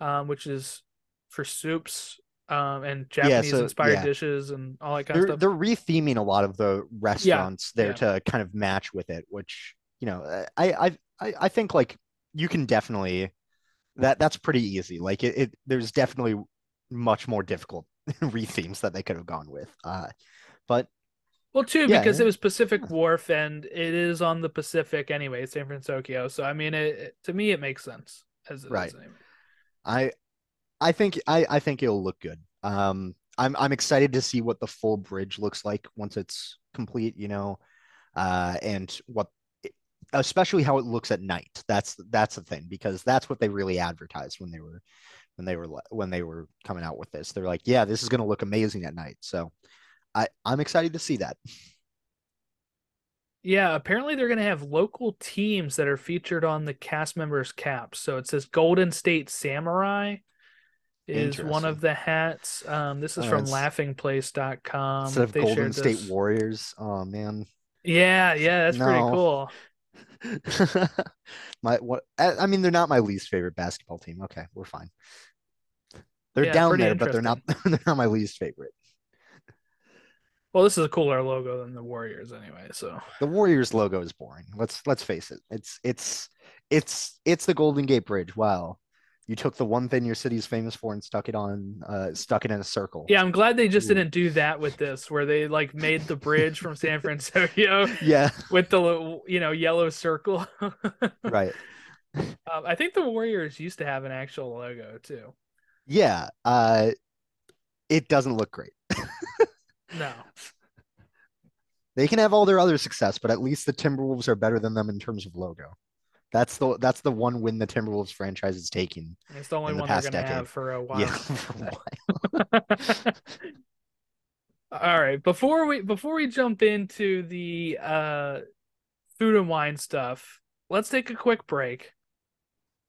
um, which is for soups um, and Japanese so- inspired yeah. dishes and all that kind They're of stuff. they're retheming a lot of the restaurants there yeah. to kind of match with it, which you know I I I, I think like you can definitely that that's pretty easy. Like it, it there's definitely much more difficult rethemes that they could have gone with. Uh, but Well, too, Yeah, because yeah. it was Pacific Wharf and it is on the Pacific anyway, San Francisco. So I mean, it, it- to me it makes sense as Right. I I think I I think it'll look good. Um, I'm I'm excited to see what the full bridge looks like once it's complete. You know, uh, and what especially how it looks at night. That's that's the thing because that's what they really advertised when they were when they were when they were coming out with this. They're like, yeah, this is going to look amazing at night. So I I'm excited to see that. Yeah, apparently they're going to have local teams that are featured on the cast members' caps. So it says Golden State Samurai is one of the hats. Um, this is Oh, from laughingplace.com. Instead of They Golden State this. Warriors, oh man. Yeah, yeah, that's pretty cool. my what I, mean they're not my least favorite basketball team. Okay, we're fine. They're Yeah, down there, but they're not they're not my least favorite. Well, this is a cooler logo than the Warriors anyway. So The Warriors logo is boring. Let's let's face it. It's it's it's it's the Golden Gate Bridge. Wow. You took the one thing your city's famous for and stuck it on uh stuck it in a circle. yeah, I'm glad they just Ooh. didn't do that with this, where they like made the bridge from San Francisco Yeah, with the little, you know yellow circle. right. Um, I think the Warriors used to have an actual logo too. Yeah. Uh it doesn't look great. No, They can have all their other success, but at least the Timberwolves are better than them in terms of logo. That's the that's the one win the Timberwolves franchise is taking. it's the only In the one they're gonna decade. have for a while. Yeah, for a while. All right, before we before we jump into the uh food and wine stuff, let's take a quick break.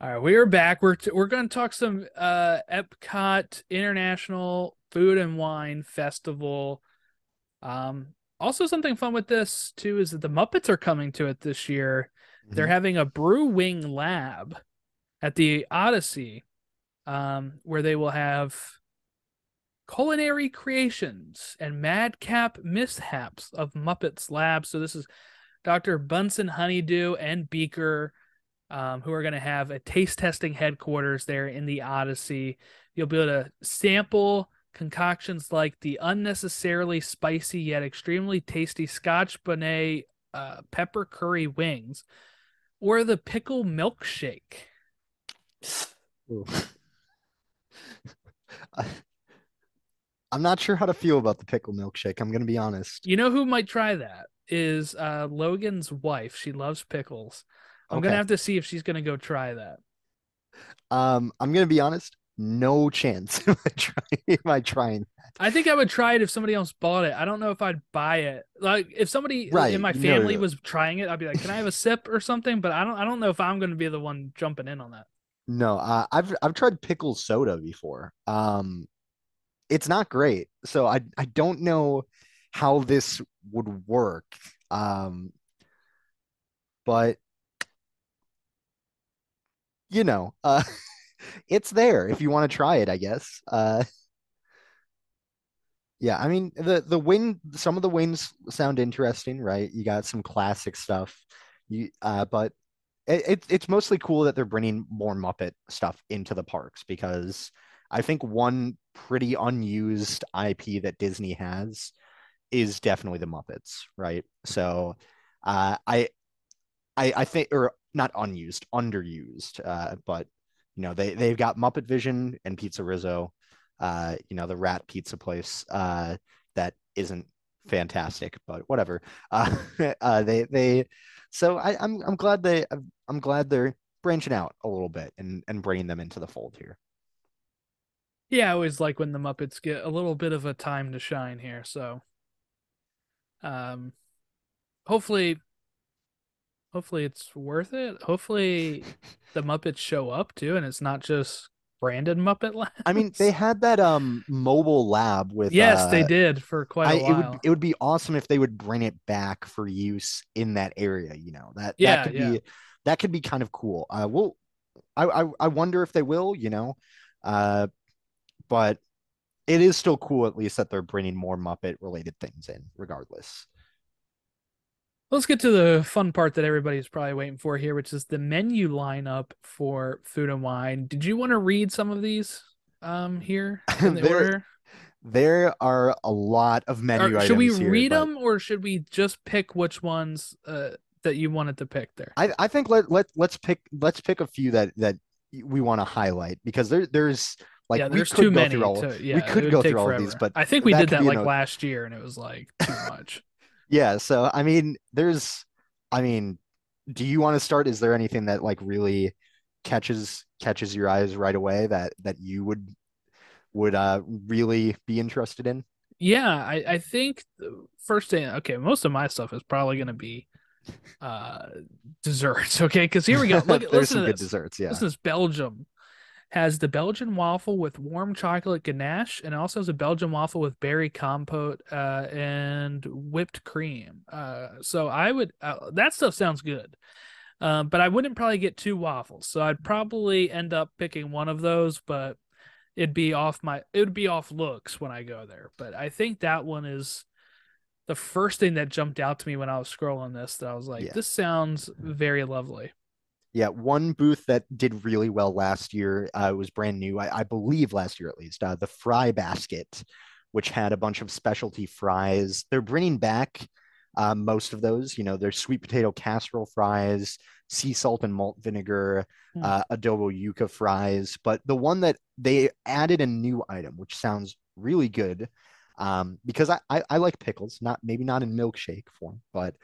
All right, we are back. We're t- we're going to talk some uh Epcot International Food and Wine Festival. Um also something fun with this too is that the Muppets are coming to it this year. They're Mhm. having a brew wing lab at the Odyssey, um, where they will have culinary creations and madcap mishaps of Muppets Lab. So this is Dr. Bunsen Honeydew and Beaker, um, who are going to have a taste testing headquarters there in the Odyssey. You'll be able to sample concoctions like the unnecessarily spicy yet extremely tasty Scotch bonnet uh, pepper curry wings, or the pickle milkshake. I- I'm not sure how to feel about the pickle milkshake. I'm gonna be honest. You know who might try that is uh, Logan's wife. She loves pickles. I'm Okay. gonna have to see if she's gonna go try that. Um, I'm gonna be honest. No chance am I trying. Am I trying? I think I would try it if somebody else bought it. I don't know if I'd buy it. Like if somebody Right, in my family that. was trying it, I'd be like, "Can I have a sip or something?" But I don't. I don't know if I'm going to be the one jumping in on that. No, uh, I've I've tried pickle soda before. Um, it's not great. So I I don't know how this would work. Um, but you know, uh, it's there if you want to try it, I guess. Uh, yeah, I mean the the wing some of the wings sound interesting, right? You got some classic stuff. You uh, but it, it it's mostly cool that they're bringing more Muppet stuff into the parks because I think one pretty unused IP that Disney has is definitely the Muppets, right? So uh, I I I think or not unused, underused, uh, but you know they they've got Muppet Vision and PizzeRizzo, uh, you know the Rat Pizza place uh, that isn't fantastic, but whatever. Uh, uh, they they so I, I'm I'm glad they I'm glad they're branching out a little bit and and bringing them into the fold here. Yeah, I always like when the Muppets get a little bit of a time to shine here. So, um, hopefully, hopefully it's worth it. Hopefully, the Muppets show up too, and it's not just branded Muppet Labs. I mean, they had that um mobile lab with yes, they uh, did for quite I, a it while. would it would be awesome if they would bring it back for use in that area. You know that Yeah, that could yeah. be that could be kind of cool. Uh, well, I, I I wonder if they will. You know, uh, but it is still cool at least that they're bringing more Muppet related things in, regardless. Let's get to the fun part that everybody's probably waiting for here, which is the menu lineup for Food and Wine. Did you want to read some of these um here in the There- order? There are a lot of menu Or should we here, read but them or should we just pick which ones uh that you wanted to pick there? I I think let let let's pick let's pick a few that that we want to highlight because there there's like yeah, there's too many. all to, yeah, we could go through all of these, forever. but I think we that did that like last year and it was like too much. Yeah, so I mean, there's, I mean, do you want to start? Is there anything that like really catches catches your eyes right away that that you would would uh really be interested in? Yeah, I, I think the first thing, okay, most of my stuff is probably going to be uh desserts, okay? Because here we go. Look, There's listen some to good this. desserts, yeah. This is Belgium. Has the Belgian waffle with warm chocolate ganache, and also has a Belgian waffle with berry compote uh, and whipped cream. Uh, so I would uh, that stuff sounds good, uh, but I wouldn't probably get two waffles. So I'd probably end up picking one of those, but it'd be off my it would be off looks when I go there. But I think that one is the first thing that jumped out to me when I was scrolling this. That I was like, Yeah. this sounds very lovely. Yeah, one booth that did really well last year uh, was brand new, I, I believe last year at least. Uh, the Fry Basket, which had a bunch of specialty fries. They're bringing back uh, most of those. You know, there's sweet potato casserole fries, sea salt and malt vinegar, uh, adobo yuca fries. But the one that they added a new item, which sounds really good, um, because I, I I like pickles, not maybe not in milkshake form, but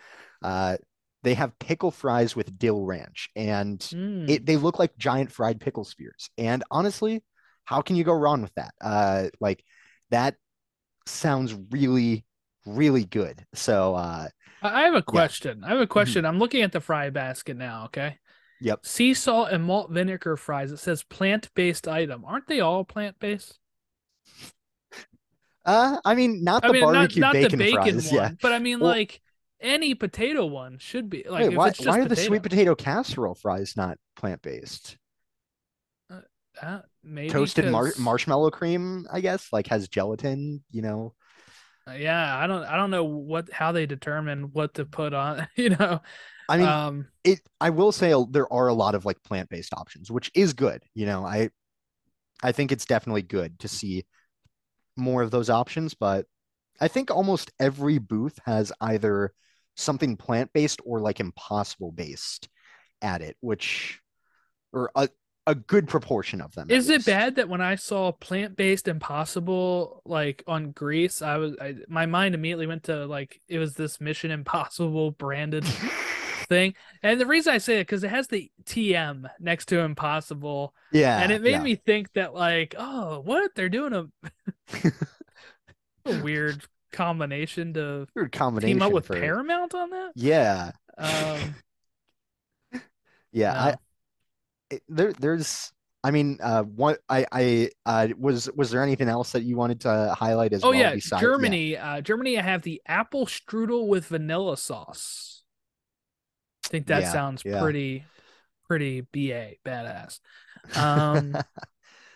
uh, they have pickle fries with dill ranch, and Mm. it they look like giant fried pickle spears. And honestly, how can you go wrong with that? Uh, like that sounds really, really good. So uh, I have a question. I have a question. I'm looking at the fry basket now, okay? Yep. Sea salt and malt vinegar fries. It says plant-based item. Aren't they all plant-based? uh, I mean, not the I mean, not, barbecue not bacon, the bacon fries, one, yeah. but I mean, Well- like any potato one should be. Like, Wait, if why it's just why are the potato, sweet potato casserole fries not plant based? uh, maybe Toasted mar marshmallow cream, I guess, like has gelatin. You know, uh, Yeah, I don't. I don't know what how they determine what to put on. You know. I mean, um. it i will say there are a lot of like plant-based options which is good you know i i think it's definitely good to see more of those options but i think almost every booth has either something plant-based or like impossible based at it which or a, a good proportion of them Is it least. bad that when I saw plant-based impossible like on Greece, I was I, my mind immediately went to like it was this Mission Impossible branded thing. And the reason I say it because it has the TM next to Impossible, yeah and it made yeah. me think that like, oh, what they're doing a, a weird combination to Weird combination team up with for Paramount on that. yeah Um, yeah I, it, there there's I mean uh what I I uh was was there anything else that you wanted to highlight as oh well yeah, besides yeah. Germany. Uh, Germany. I have the apple strudel with vanilla sauce. I think that Yeah, sounds yeah. pretty, pretty ba badass. Um,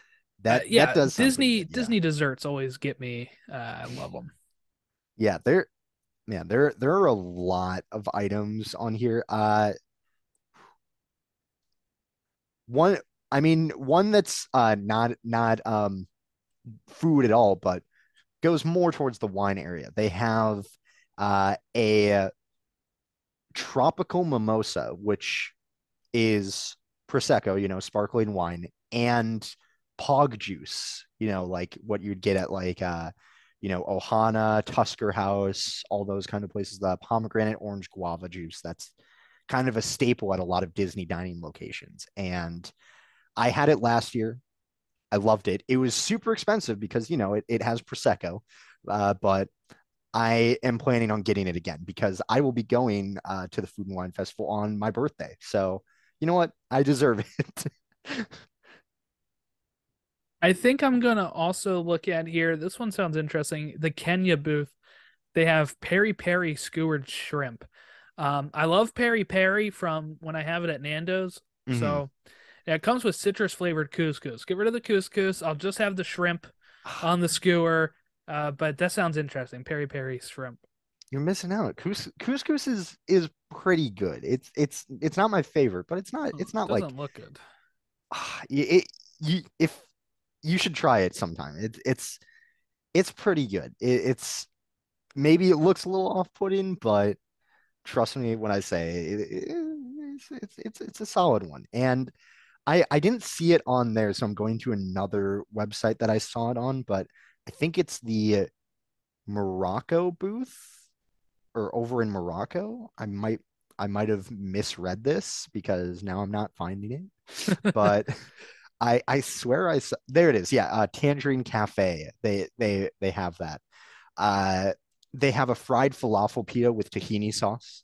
that uh, yeah, that does Disney yeah. Disney desserts always get me. Uh, I love them. Yeah there man, there there are a lot of items on here uh one I mean one that's uh not not um food at all but goes more towards the wine area. They have uh a tropical mimosa which is prosecco you know sparkling wine and pog juice you know like what you'd get at like uh you know ohana tusker house all those kind of places the pomegranate orange guava juice that's kind of a staple at a lot of disney dining locations. And i had it last year. I loved it. It was super expensive because you know it, it has prosecco uh, but i am planning on getting it again because i will be going uh, to the food and wine festival on my birthday. So you know what? I deserve it I think I'm gonna also look at here. This one sounds interesting. The Kenya booth. They have peri peri skewered shrimp. Um, I love peri peri from when I have it at Nando's. Mhm. So yeah, it comes with citrus flavored couscous. Get rid of the couscous. I'll just have the shrimp on the skewer. Uh, but that sounds interesting. Peri peri shrimp. You're missing out. Cous- Couscous is is pretty good. It's it's it's not my favorite, but it's not it's not like doesn't look good. ah, y- it, you if you should try it sometime. It's it's it's pretty good. It, it's maybe it looks a little off-putting, but trust me when I say it, it- it's, it's it's it's a solid one. And I I didn't see it on there, so I'm going to another website that I saw it on, but I think it's the Morocco booth or over in Morocco. I might I might have misread this because now I'm not finding it. But I I swear I saw there it is. Yeah, uh, Tangerine Cafe. They they they have that. Uh, they have a fried falafel pita with tahini sauce.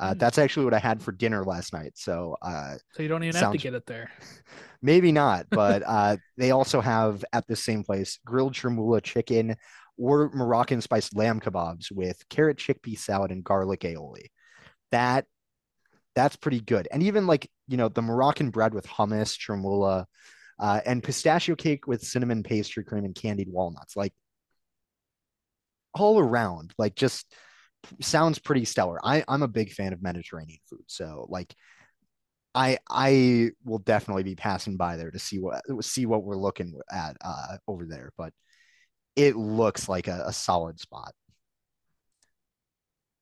Uh, Mm. that's actually what I had for dinner last night. So uh, So you don't even have to get it there. maybe not, but uh, they also have at the same place grilled chermoula chicken or Moroccan spiced lamb kebabs with carrot chickpea salad and garlic aioli. That that's pretty good. And even like you know the Moroccan bread with hummus, chermoula, uh, and pistachio cake with cinnamon pastry cream and candied walnuts. Like all around, like just sounds pretty stellar. I I'm a big fan of Mediterranean food, so like I I will definitely be passing by there to see what see what we're looking at uh over there, but it looks like a, a solid spot.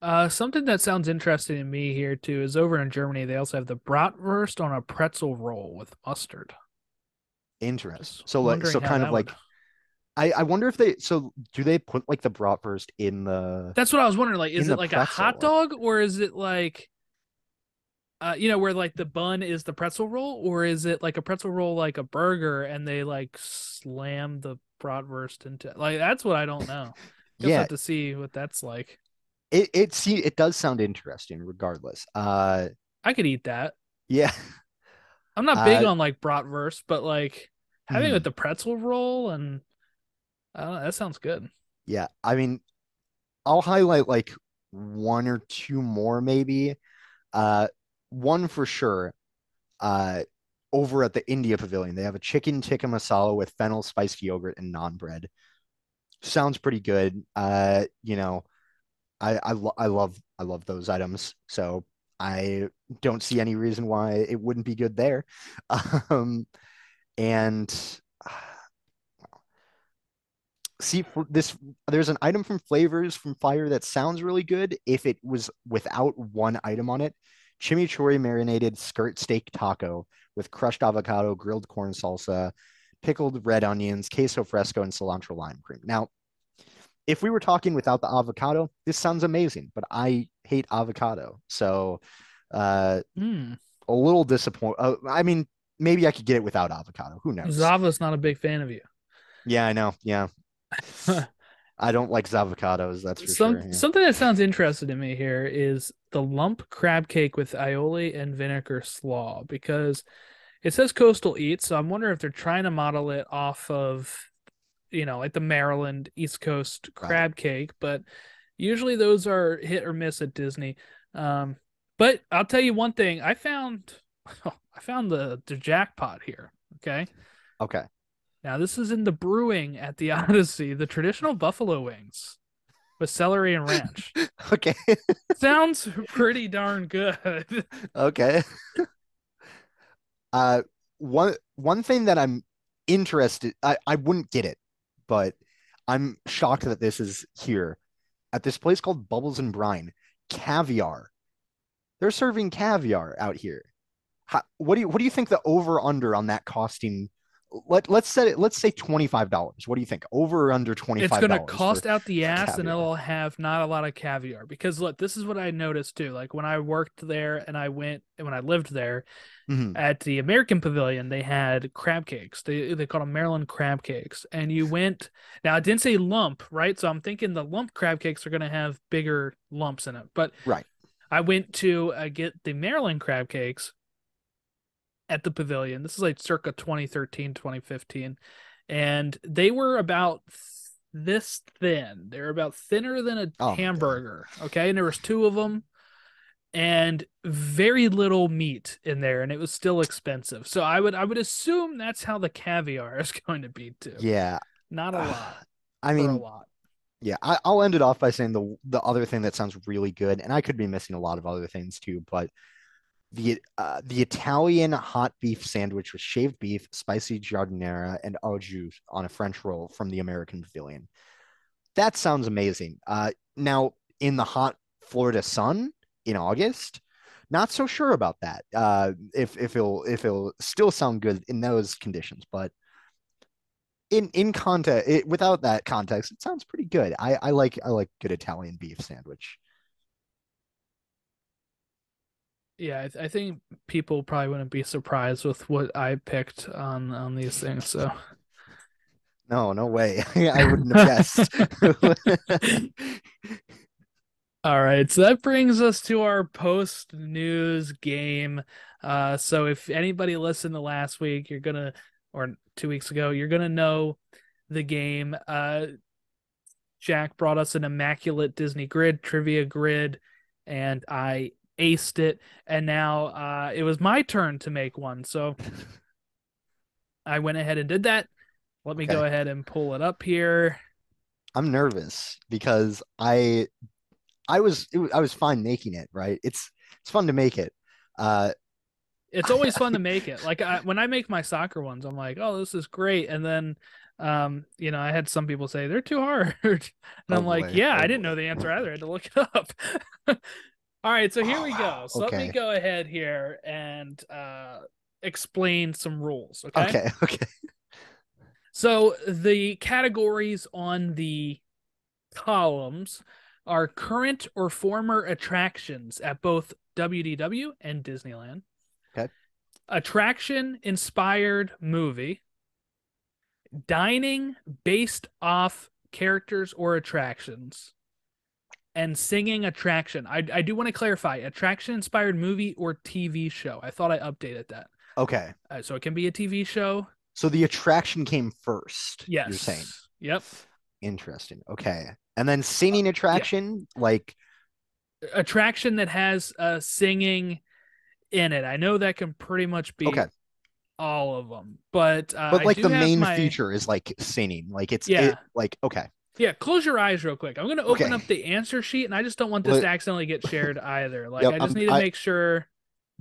Uh, something that sounds interesting to me here too is over in Germany. They also have the bratwurst on a pretzel roll with mustard. Interesting. Just So like so kind of like would- I I wonder if they so do they put like the bratwurst in the That's what I was wondering. Like, is it like a hot like- dog or is it like, uh, you know, where like the bun is the pretzel roll, or is it like a pretzel roll like a burger and they like slam the bratwurst into like that's what I don't know. Guess yeah have to see what that's like. It it see it does sound interesting regardless. Uh I could eat that. yeah I'm not big Uh, on like bratwurst, but like having it Mhm. with the pretzel roll and I that sounds good. Yeah, I mean, I'll highlight like one or two more maybe. Uh, one for sure. Uh, over at the India Pavilion, they have a chicken tikka masala with fennel spiced yogurt and naan bread. Sounds pretty good. Uh, you know, I I, lo- I love I love those items, so I don't see any reason why it wouldn't be good there. Um, and see this there's an item from flavors from fire that sounds really good if it was without one item on it chimichurri marinated skirt steak taco with crushed avocado grilled corn salsa pickled red onions queso fresco and cilantro lime cream now if we were talking without the avocado this sounds amazing but i hate avocado so uh Hmm. a little disappointed uh, i mean maybe i could get it without avocado who knows Zava's not a big fan of you. yeah i know yeah I don't like avocados, that's for Some sure. yeah. something that sounds interesting to me here is the lump crab cake with aioli and vinegar slaw because it says coastal eats, so I'm wondering if they're trying to model it off of you know like the Maryland East Coast Right. crab cake, but usually those are hit or miss at Disney. Um, but I'll tell you one thing, I found I found the the jackpot here. Okay. Okay. Now this is in the brewing at the Odyssey, the traditional buffalo wings with celery and ranch. Okay. Sounds pretty darn good. okay. Uh one one thing that I'm interested I, I wouldn't get it, but I'm shocked that this is here at this place called Bubbles and Brine. Caviar. They're serving caviar out here. How, what do you what do you think the over under on that costing? Let let's set it. Let's say twenty five dollars. What do you think? Over or under twenty It's going to cost out the ass and it'll have not a lot of caviar because look, this is what I noticed too. Like when I worked there and I went and when I lived there Mhm. at the American Pavilion, they had crab cakes. They they called them Maryland crab cakes. And you went now it didn't say lump, right? So I'm thinking the lump crab cakes are going to have bigger lumps in it. But Right. I went to uh, get the Maryland crab cakes at the pavilion. This is like circa 2013, 2015. and they were about this thin. They were about thinner than a Oh hamburger. Okay, and there was two of them, and very little meat in there, and it was still expensive. So I would I would assume that's how the caviar is going to be too. Yeah. not a lot. I for a mean, lot. yeah, I, I'll end it off by saying the the other thing that sounds really good, and I could be missing a lot of other things too, but the uh, the Italian hot beef sandwich with shaved beef, spicy giardiniera, and au jus on a French roll from the American Pavilion. That sounds amazing. Uh, now in the hot Florida sun in August, not so sure about that. Uh, if if it'll if it'll still sound good in those conditions, but in in context, it, without that context, it sounds pretty good. I I like I like good Italian beef sandwich. Yeah, I, th- I think people probably wouldn't be surprised with what I picked on on these things. So No, no way. I wouldn't have guessed. All right, so that brings us to our post news game. Uh, so if anybody listened to last week, you're gonna, or two weeks ago, you're gonna know the game. Uh, Jack brought us an immaculate Disney grid trivia grid, and I aced it. And now uh, it was my turn to make one. So I went ahead and did that. Let me go ahead and pull it up here. I'm nervous because I I was it, was- I was fine making it, right? It's it's fun to make it. Uh it's always fun to make it. Like I, when I make my soccer ones, I'm like, oh, this is great. And then, um, you know, I had some people say they're too hard, and Oh, I'm like, boy. yeah, Oh, I didn't know the answer either. I had to look it up. All right, so here we go. So let me go ahead here and uh, explain some rules. Okay. okay, okay. So the categories on the columns are current or former attractions at both WDW and Disneyland. Okay. Attraction inspired movie. Dining based off characters or attractions. And singing attraction. I, I do want to clarify attraction inspired movie or TV show. I thought I updated that. Okay. Uh, so it can be a TV show. So the attraction came first. Yes. You're saying. Yep. Interesting. Okay. And then singing attraction, like attraction that has uh singing in it. I know that can pretty much be Okay. all of them, but uh, but like the main my- feature is like singing. Like it's Yeah. it, like okay. Yeah, close your eyes real quick. I'm gonna open Okay. up the answer sheet, and I just don't want this to accidentally get shared either. Like Yep, I just I'm- need to I- make sure.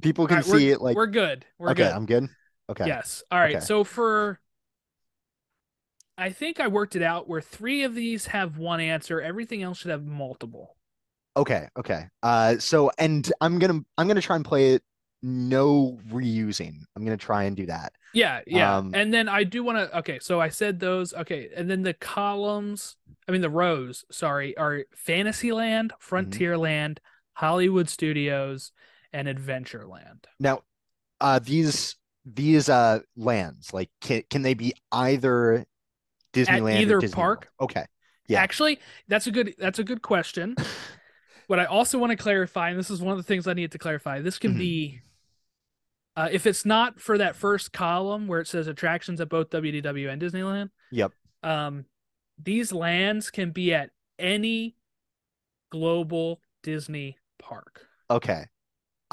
People can right, see it like we're good. We're okay, good. I'm good. Okay. Yes. All right. Okay. So for I think I worked it out where three of these have one answer, everything else should have multiple. Okay, okay. Uh so and I'm gonna I'm gonna try and play it no reusing. I'm gonna try and do that. Yeah, yeah. Um, and then I do want to okay, so I said those. Okay, and then the columns, I mean the rows, sorry, are Fantasyland, Mm-hmm. Frontierland, Hollywood Studios, and Adventureland. Now, uh these these uh lands, like can can they be either Disneyland either or Disney park? World? Okay. Yeah. Actually, that's a good that's a good question. what I also want to clarify, and this is one of the things I need to clarify, this can Mhm. be uh, if it's not for that first column where it says attractions at both WDW and Disneyland, Yep. um, these lands can be at any global Disney park. Okay.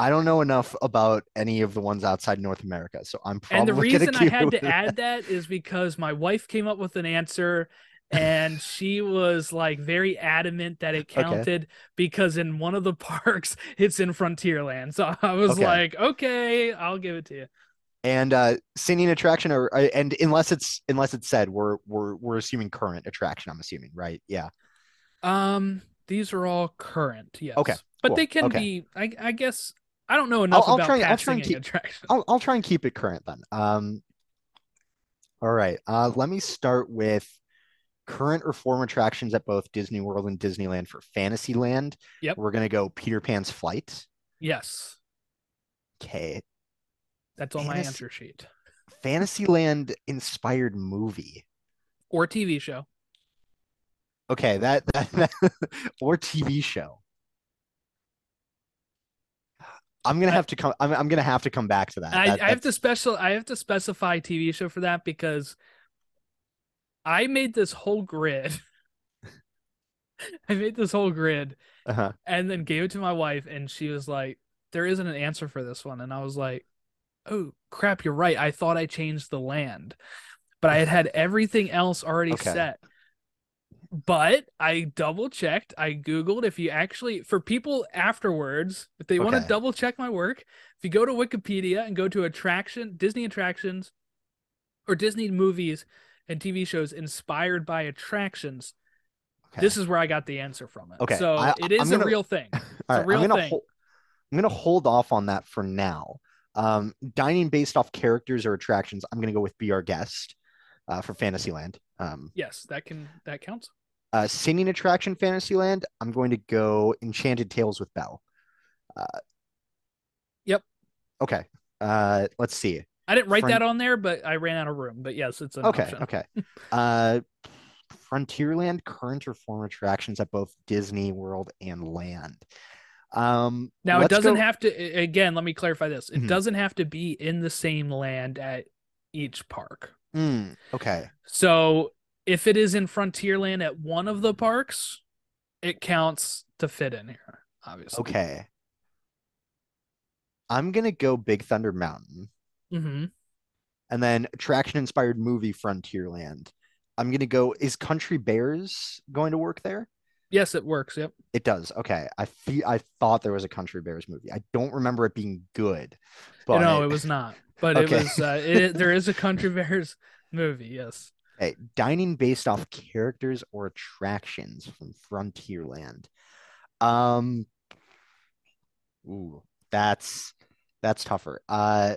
I don't know enough about any of the ones outside North America, so I'm And the probably reason I had to add that is because my wife came up with an answer and she was like very adamant that it Okay. counted because in one of the parks it's in Frontierland. So I was Okay. like, okay, I'll give it to you. And uh singing attraction or uh, and unless it's unless it's said we're we're we're assuming current attraction, I'm assuming, right? Yeah. Um, these are all current, yes. Okay, but cool, they can okay. be. I, I guess I don't know enough I'll about try- I'll try and keep-. I'll I'll try and keep it current then. Um all right. Uh let me start with current or former attractions at both Disney World and Disneyland for Fantasyland. Yep. We're gonna go Peter Pan's flight. Yes, Okay. that's on my answer sheet Fantasyland inspired movie. or TV show. Okay, that, that, that or TV show. I'm gonna have to come. I'm, I'm gonna have to come back to that. I, That- I have to special. I have to specify TV show for that because I made this whole grid. I made this whole grid Uh-huh. and then gave it to my wife, and she was like, "There isn't an answer for this one," and I was like, "Oh crap, you're right. I thought I changed the land, but I had had everything else already Okay. set." But I double checked. I googled if you actually for people afterwards, if they want to double check my work, if you go to Wikipedia and go to attraction Disney attractions or Disney movies and TV shows inspired by attractions, Okay. this is where I got the answer from it. Okay, So I- it gonna- a real thing. All a real I'm gonna thing. hol- I'm gonna hold off on that for now. Um, dining based off characters or attractions, I'm gonna go with Be Our Guest uh, for Fantasyland. Um, Yes, that can that counts. Uh, singing attraction Fantasyland, I'm going to go Enchanted Tales with Belle. Uh, Yep. Okay. Uh, let's see. I didn't write Front- that on there, but I ran out of room. But yes, it's an Okay. option. Okay. Uh, Frontierland current or former attractions at both Disney World and Land. Um, Now it doesn't go- have to. Again, let me clarify this. It Mhm. doesn't have to be in the same land at each park. Mm, okay. So if it is in Frontierland at one of the parks, it counts to fit in here. Obviously. Okay. I'm gonna go Big Thunder Mountain. hmm And then attraction inspired movie Frontierland. I'm gonna go. Is Country Bears going to work there? Yes, it works. Yep. It does. Okay. I feel I thought there was a Country Bears movie. I don't remember it being good. But no, it was not. But Okay. it was. Uh, it, there is a Country Bears movie. Yes. Okay, dining based off characters or attractions from Frontierland. Um Ooh, that's that's tougher. Uh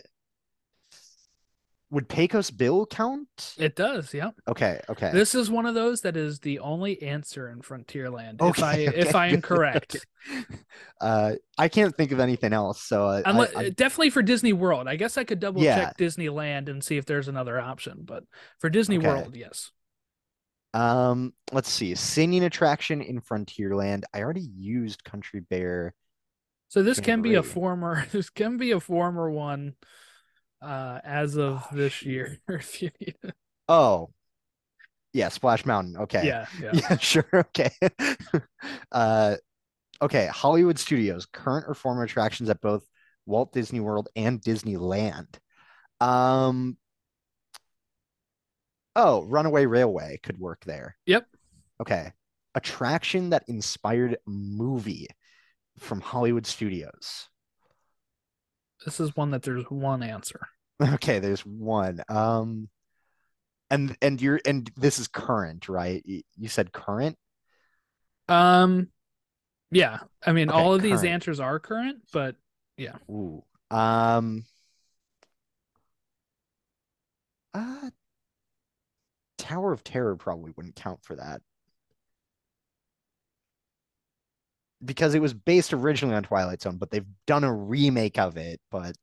would Pecos Bill count? It does. Yep. Okay, okay. This is one of those that is the only answer in Frontierland. if I Okay, if I am correct. Uh, I can't think of anything else. So uh, I, Unless, I- definitely for Disney World. I guess I could double Yeah. check Disneyland and see if there's another option. But for Disney Okay. World, yes. um, let's see. Singing attraction in Frontierland. I already used Country Bear. So this can be a former. This can be a former one, uh, as of Oh, this year. If you need it. Oh, yeah, Splash Mountain. Okay. Yeah, yeah. Yeah, sure. Okay. uh, okay. Hollywood Studios, current or former attractions at both Walt Disney World and Disneyland. Um, oh, Runaway Railway could work there. Yep. Okay. Attraction that inspired movie from Hollywood Studios. This is one that there's one answer. Okay, there's one. Um, and and you're and this is current, right? You, said current. Um, yeah. I mean, Okay, all of these answers are current, but yeah. Ooh. Um uh Tower of Terror probably wouldn't count for that. Because it was based originally on Twilight Zone, but they've done a remake of it, but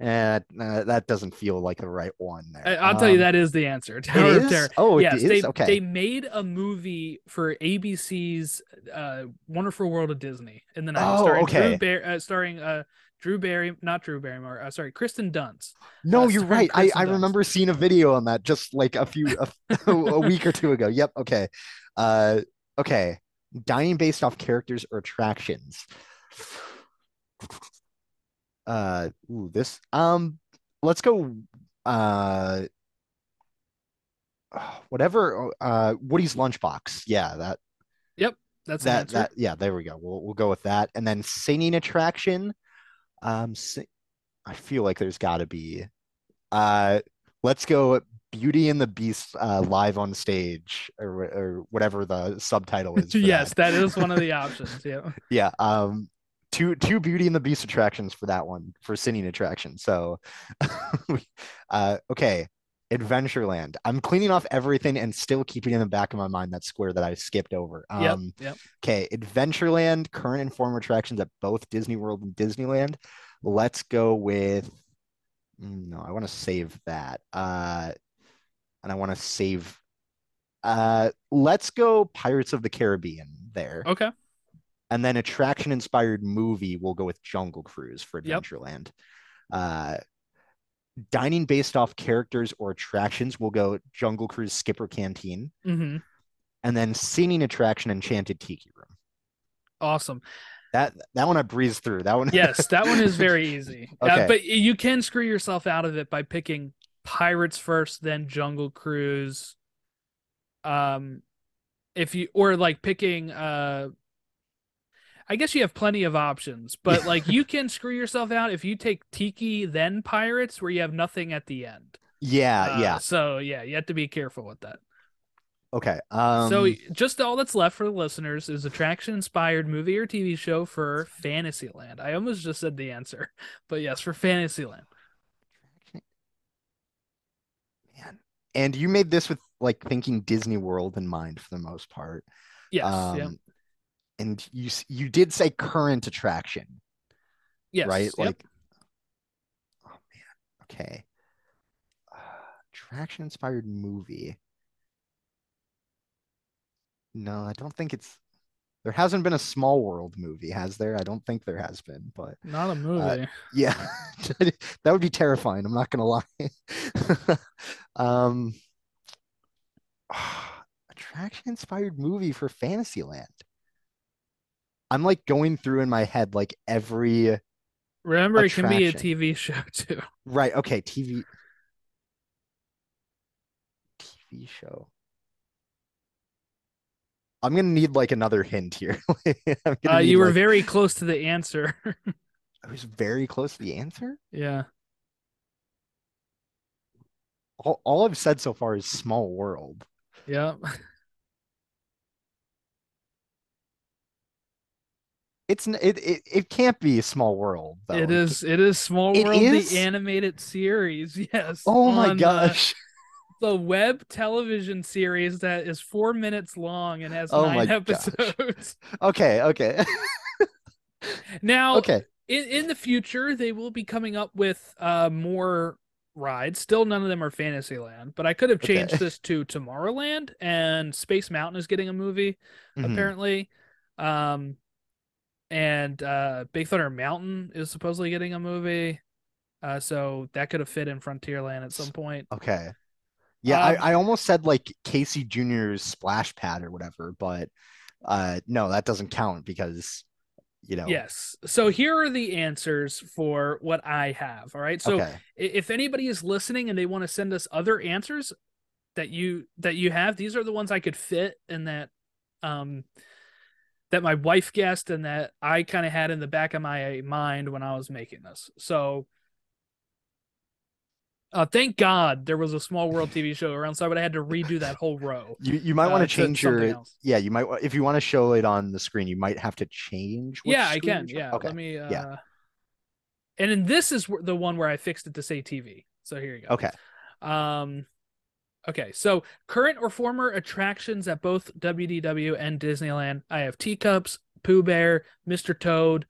eh, uh, that doesn't feel like the right one there. I'll tell you Um, that is the answer. Tower of? Terror. Oh, it yes, is? they okay. they made a movie for ABC's uh, Wonderful World of Disney in the 90s, Oh, starring okay. Drew Bar- uh, starring uh, Drew Barry, not Drew Barrymore, uh, sorry, Kirsten Dunst. No, uh, you're right. I, I Dunst. remember seeing a video on that just like a few a, a week or two ago. Yep. Okay. Uh, okay. Dining based off characters or attractions. Uh, ooh, this. Um, let's go. Uh, whatever. Uh, Woody's lunchbox. Yeah, that Yep, That's that that yeah. There we go. We'll we'll go with that. And then singing attraction. Um, si- I feel like there's got to be. Uh, let's go. Beauty and the Beast uh, live on stage or or whatever the subtitle is. yes, that. that is one of the options. Yeah. Yeah. Um, two two Beauty and the Beast attractions for that one for singing attraction. So, uh, okay. Adventureland. I'm cleaning off everything and still keeping in the back of my mind that square that I skipped over. Yep. Um, Yep. Okay, Adventureland, current and former attractions at both Disney World and Disneyland. Let's go with mm, no, I want to save that. Uh and I want to save uh let's go Pirates of the Caribbean there. Okay. And then attraction inspired movie, we'll go with Jungle Cruise for Yep. Adventureland. Uh dining based off characters or attractions we'll go Jungle Cruise Skipper Canteen, hmm and then singing attraction Enchanted Tiki Room. Awesome. That that one I breezed through. That one. Yes, that one is very easy. Uh, Okay. but you can screw yourself out of it by picking Pirates first, then Jungle Cruise. Um, if you or like picking uh, I guess you have plenty of options, but like you can screw yourself out if you take Tiki then Pirates, where you have nothing at the end. yeah, Uh, yeah. So yeah, you have to be careful with that. Okay. Um, so just all that's left for the listeners is attraction inspired movie or TV show for Fantasyland. I almost just said the answer, but yes, for Fantasyland. man, and you made this with like thinking Disney World in mind for the most part. Yes, Um, yep, And you you did say current attraction, yes, right? yep. Like, oh man, okay. Uh, attraction inspired movie. No, I don't think it's. There hasn't been a Small World movie, has there? I don't think there has been, but not a movie. yeah, that would be terrifying. I'm not gonna lie. um, attraction inspired movie for Fantasyland. I'm like going through in my head like every Remember, it can be a. TV show too. right. Okay, TV TV show. I'm gonna need like another hint here. Uh, you were like- very close to the answer. I was very close to the answer. yeah, All, all I've said so far is Small World. yeah. It's it it, it can't be a Small World though. It is. It is Small World, is? the animated series. Yes. Oh my on, uh, gosh. The web television series that is four minutes long and has Oh nine gosh. episodes. Okay, okay. Now, okay. in, in the future, they will be coming up with uh more rides. Still, none of them are Fantasyland, but I could have Okay. changed this to Tomorrowland and Space Mountain is getting a movie Mhm. apparently. Um, and uh, Big Thunder Mountain is supposedly getting a movie. Uh, so that could have fit in Frontierland at some point. Okay. Yeah, Um, I, I almost said like Casey Jr.'s splash pad or whatever, but uh no, that doesn't count because you know. Yes. So here are the answers for what I have. All right. So okay. if anybody is listening and they want to send us other answers that you that you have, these are the ones I could fit and that um that my wife guessed and that I kind of had in the back of my mind when I was making this. So uh thank God there was a small world TV show around so I would have had to redo that whole row. You you might uh, want to change your else. yeah, you might if you want to show it on the screen, you might have to change which yeah, I can. Yeah. Okay. Let me uh yeah. and then this is the one where I fixed it to say TV. So here you go. Okay. Um, okay, so current or former attractions at both WDW and Disneyland. I have Teacups, Pooh Bear, Mr. Toad,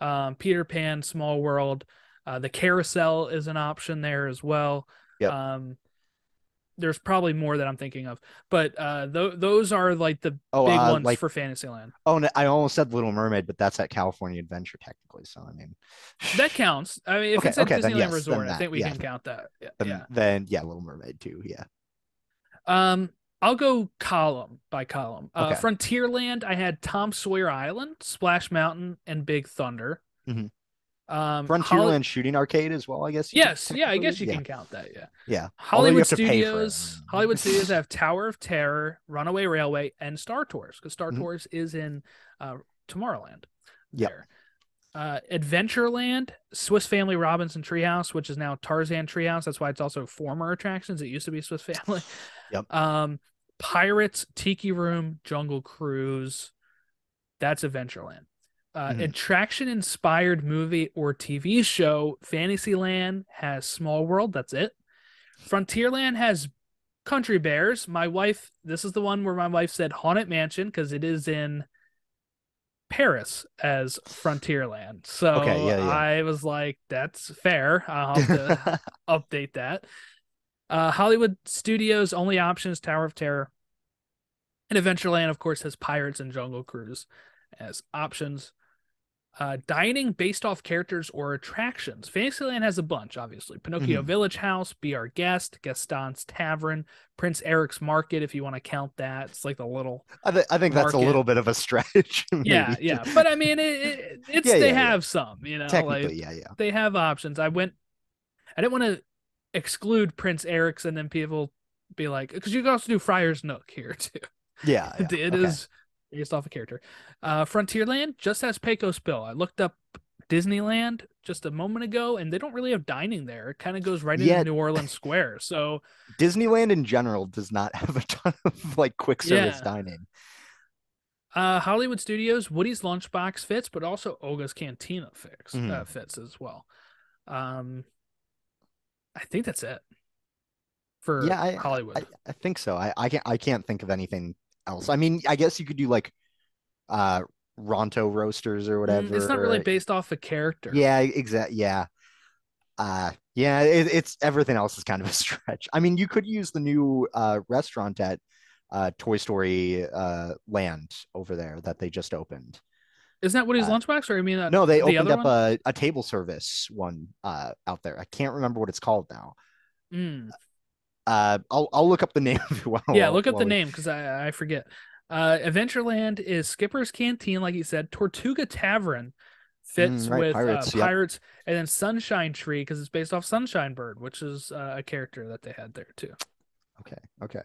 um, Peter Pan, Small World. Uh, the Carousel is an option there as well. Yep. Um, there's probably more that I'm thinking of, but uh, th- those are like the Oh, big uh, ones like for Fantasyland. oh, no, I almost said Little Mermaid, but that's at California Adventure technically. So I mean, That counts. I mean, if Okay, it's at okay, then yes, Resort, I think we yeah. can count that. Yeah, then, yeah. then yeah, Little Mermaid too. Yeah. Um, I'll go column by column. Uh, Okay. Frontierland, I had Tom Sawyer Island, Splash Mountain, and Big Thunder. Mhm. Um, Frontierland Holly- Shooting Arcade as well, I guess. yes, yeah, I guess you technically- can count that. Yeah. Yeah. Hollywood have to pay for it. Studios, Hollywood Studios have Tower of Terror, Runaway Railway, and Star Tours because Star Mhm. Tours is in uh, Tomorrowland. Yeah. Uh, Adventureland, Swiss Family Robinson Treehouse, which is now Tarzan Treehouse. That's why it's also former attractions. It used to be Swiss Family. Yep. Um, Pirates, Tiki Room, Jungle Cruise. That's Adventureland. Uh, Mhm. Attraction inspired movie or TV show. Fantasyland has Small World. That's it. Frontierland has Country Bears. My wife, this is the one where my wife said Haunted Mansion because it is in Paris as Frontierland. So Okay, yeah, yeah. I was like, that's fair. I'll have to update that. Uh, Hollywood Studios only options Tower of Terror, and Adventureland, of course, has Pirates and Jungle Cruise as options. Uh, dining based off characters or attractions. Fantasyland has a bunch, obviously. Pinocchio Mhm. Village House, Be Our Guest, Gaston's Tavern, Prince Eric's Market, if you want to count that. It's like the little I, th- I think that's a little bit of a stretch. yeah, yeah. But I mean, it, it, it's Yeah, they yeah, have some, you know, Technically, like yeah, yeah. they have options. I went, I didn't want to exclude Prince Eric's, and then people be like, because you can also do Friar's Nook here too. Yeah, yeah. It okay. is based off a character. Uh, Frontierland just has Pecos Bill. I looked up Disneyland just a moment ago, and they don't really have dining there. It kind of goes right Yeah. into New Orleans Square. So Disneyland in general does not have a ton of like quick service Yeah. dining. Uh, Hollywood Studios, Woody's Lunchbox fits, but also Oga's Cantina fits uh, Mhm. fits as well. Um, I think that's it for Yeah, I- Hollywood. I, I think so. I, I can't I can't think of anything else. I mean, I guess you could do like uh Ronto roasters or Mm, whatever. it's not really based off a character. Yeah, exactly. Yeah. Uh, yeah. It, it's everything else is kind of a stretch. I mean, you could use the new uh restaurant at uh Toy Story uh Land over there that they just opened. isn't that Woody's Uh, Lunchbox? Or I mean, uh, No, they the opened up one? a, a table service one uh out there. I can't remember what it's called now. Mm. Uh, I'll I'll look up the name. of it while- yeah, look up the we- name because I, I forget. Uh, Adventureland is Skipper's Canteen, like you said. Tortuga Tavern fits Mm, right, with Pirates, uh, yep. Pirates, and then Sunshine Tree because it's based off Sunshine Bird, which is uh, a character that they had there too. Okay. Okay.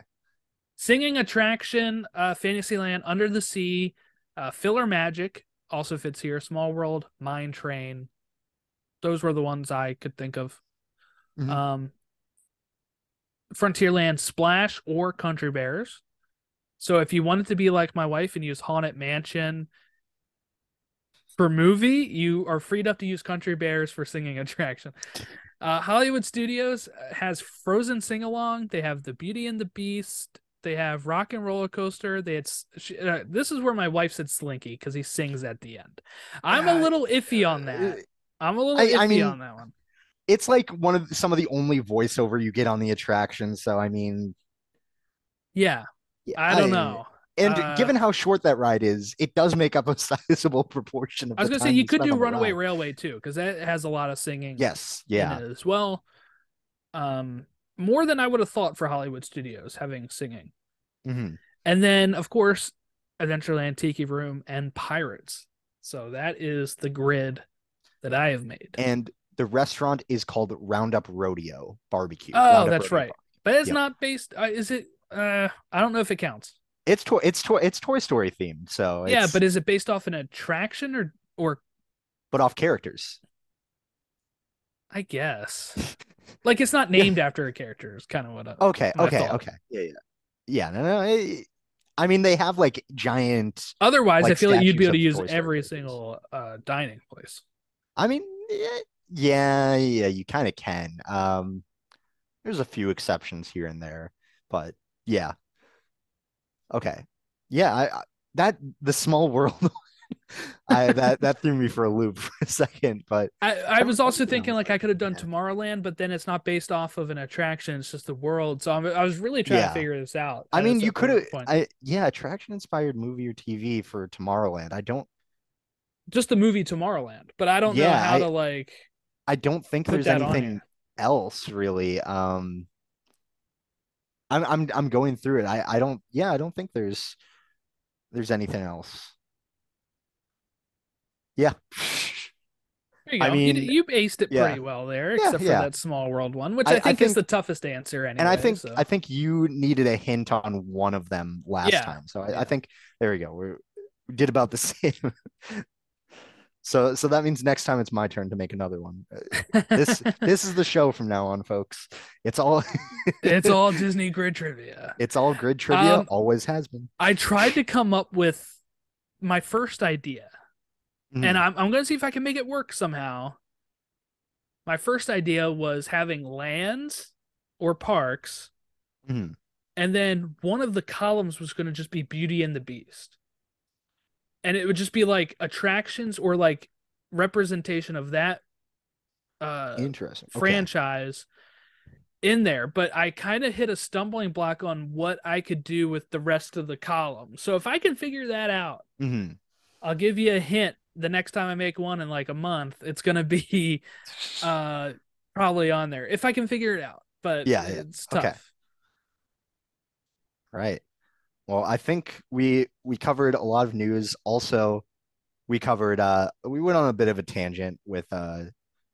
Singing attraction, uh, Fantasyland, Under the Sea, uh, PhilharMagic also fits here. Small World, Mine Train. Those were the ones I could think of. Mhm. Um, Frontierland Splash or Country Bears. So if you wanted to be like my wife and use Haunted Mansion for movie, you are freed up to use Country Bears for singing attraction. Uh, Hollywood Studios has Frozen Sing Along. They have The Beauty and the Beast. They have Rock and Roller Coaster. They had she, uh, this is where my wife said Slinky because he sings at the end. I'm a Uh, little iffy on that. I'm a little I- iffy I mean, on that one. It's like one of some of the only voiceover you get on the attraction. So I mean, Yeah, I don't know. And Uh, given how short that ride is, it does make up a sizable proportion of. I was gonna say you could do Runaway ride. Railway too because that has a lot of singing. Yes. Yeah. as well. Um, more than I would have thought for Hollywood Studios having singing, Mhm. and then of course Adventureland, Tiki Room, and Pirates. So that is the grid that I have made. And the restaurant is called Roundup Rodeo Barbecue. oh, Roundup that's Rodeo right. Bar- But it's Yep. not based. Uh, is it? Uh, I don't know if it counts. It's toy. It's toy. It's Toy Story themed. So yeah, but is it based off an attraction or or but off characters. I guess like it's not named after a character. Is kind of what. I, Okay. my Okay. Okay. Yeah. Yeah. Yeah. No. No. it- I mean, they have like giant. Otherwise, I feel like you'd be able to use of Toy Story every characters. single uh, dining place. I mean, yeah, yeah, yeah, you kind of can. Um, there's a few exceptions here and there, but yeah. Okay. Yeah, I, I that the small world I that that threw me for a loop for a second, but I, I was also thinking like I could have done yeah. Tomorrowland, but then it's not based off of an attraction; it's just the world. So I'm, I was really trying Yeah. to figure this out. I mean, you could have. I yeah, attraction inspired movie or TV for Tomorrowland. I don't just the movie Tomorrowland, but I don't know how I- to like. I don't think Put there's anything else really. Um I'm I'm I'm going through it. I I don't yeah, I don't think there's there's anything else. Yeah. There you go. I you, mean, you aced it yeah. pretty well there, Yeah, except for yeah. that small world one, which I- I, I think, is the toughest answer anyway. And I think so. I think you needed a hint on one of them last time. So I, think there we go. We're, we did about the same. So so that means next time it's my turn to make another one. Uh, This this is the show from now on, folks. It's all it's all Disney grid trivia. it's all grid trivia. Um, always has been. I tried to come up with my first idea, Mhm. and I'm I'm gonna see if I can make it work somehow. My first idea was having lands or parks, Mhm. and then one of the columns was gonna just be Beauty and the Beast, and it would just be like attractions or like representation of that uh Interesting. Okay. franchise in there, but I kind of hit a stumbling block on what I could do with the rest of the column. So if I can figure that out, Mhm. I'll give you a hint the next time I make one in like a month, it's gonna be uh probably on there if I can figure it out. But Yeah, yeah. it's tough. Okay. Right. Well, I think we we covered a lot of news. Also, we covered uh we went on a bit of a tangent with uh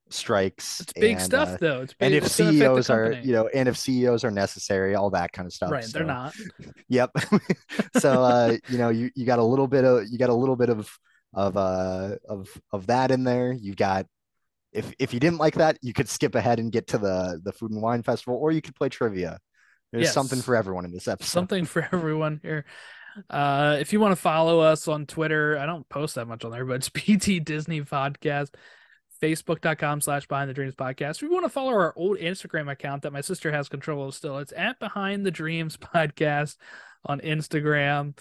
strikes It's big and, stuff uh, though. It's big, and if it's gonna affect the CEOs are, you know, and if CEOs are necessary, all that kind of stuff. right, they're not. Yep. So uh, you know, you you got a little bit of you got a little bit of of uh of of that in there. You got if if you didn't like that, you could skip ahead and get to the the food and wine festival, or you could play trivia. There's something for everyone in this episode. something for everyone here. Uh, if you want to follow us on Twitter, I don't post that much on there, but it's BT Disney Podcast, Facebook.com slash Behind the Dreams Podcast. If you want to follow our old Instagram account that my sister has control of still, it's at Behind the Dreams Podcast on Instagram.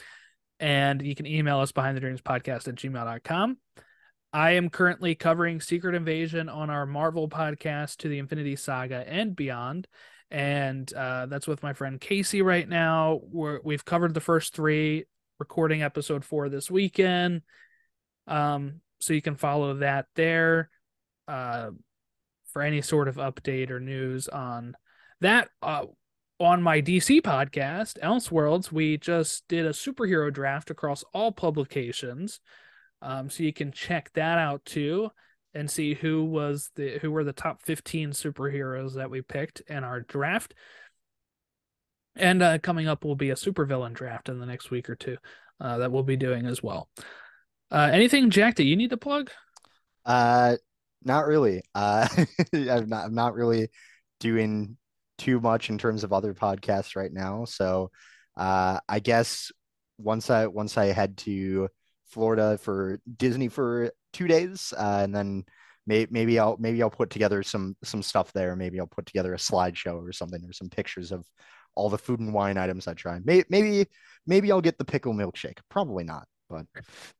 And you can email us behind the dreams podcast at gmail.com. I am currently covering Secret Invasion on our Marvel podcast to the Infinity Saga and beyond and uh, that's with my friend Casey right now. We're, we've covered the first three, recording episode four this weekend. Um, so you can follow that there uh, for any sort of update or news on that. Uh, on my DC podcast, Elseworlds, we just did a superhero draft across all publications. Um, so you can check that out too and see who was the who were the top 15 superheroes that we picked in our draft. And uh, coming up will be a supervillain draft in the next week or two uh, that we'll be doing as well. Uh, anything, Jack, that you need to plug? Uh, not really. Uh, I'm not. I'm not really doing too much in terms of other podcasts right now. So, uh, I guess once I once I head to Florida for Disney for two days, uh, and then may, maybe I'll maybe I'll put together some some stuff there. Maybe I'll put together a slideshow or something, or some pictures of all the food and wine items I try. Maybe maybe maybe I'll get the pickle milkshake. Probably not, but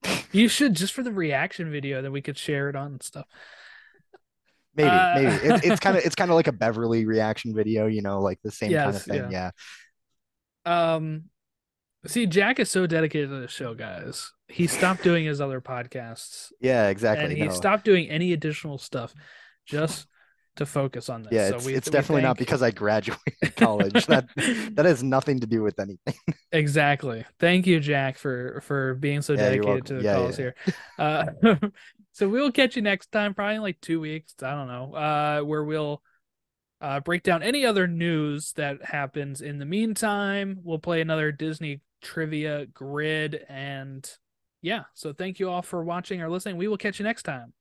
You should just for the reaction video that we could share it on and stuff. Maybe, Uh, maybe it, it's kind of it's kind of like a Beverly reaction video, you know, like the same kind of thing. yeah. Yeah. Um, see, Jack is so dedicated to the show, guys. He stopped doing his other podcasts Yeah, exactly. and he no. stopped doing any additional stuff just to focus on this. Yeah, so it's, we, it's definitely not because I graduated college. that that has nothing to do with anything. Exactly. Thank you, Jack, for for being so Yeah, dedicated to the. Yeah, calls here. Uh, so we'll catch you next time, probably in like two weeks. I don't know. Uh, where we'll uh break down any other news that happens in the meantime. We'll play another Disney trivia grid, and yeah. So thank you all for watching or listening. We will catch you next time.